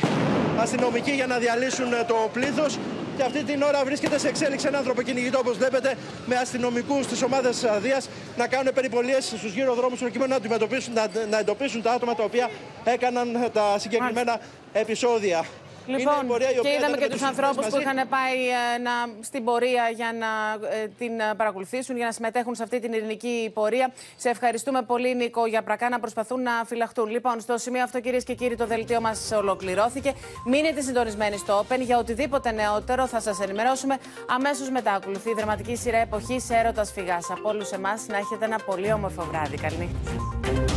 αστυνομικοί για να διαλύσουν το πλήθος. Και αυτή την ώρα βρίσκεται σε εξέλιξη ένα ανθρωποκυνηγητό, όπως βλέπετε, με αστυνομικούς της ομάδας Δία να κάνουν περιπολίες στους γύρω δρόμους προκειμένου να, αντιμετωπίσουν, να, να εντοπίσουν τα άτομα τα οποία έκαναν τα συγκεκριμένα επεισόδια. Λοιπόν, και είδαμε και τους ανθρώπους που είχαν πάει ε, να, στην πορεία για να ε, την ε, παρακολουθήσουν, για να συμμετέχουν σε αυτή την ειρηνική πορεία. Σε ευχαριστούμε πολύ, Νίκο, για πρακά να προσπαθούν να φυλαχτούν. Λοιπόν, στο σημείο αυτό, κυρίες και κύριοι, το δελτίο μας ολοκληρώθηκε. Μείνετε συντονισμένοι στο Open για οτιδήποτε νεότερο θα σας ενημερώσουμε αμέσως μετά. Ακολουθεί η δραματική σειρά εποχής έρωτας φυγάς. Από όλους εμάς να έχετε ένα πολύ όμορφο βράδυ. Καληνύχτα.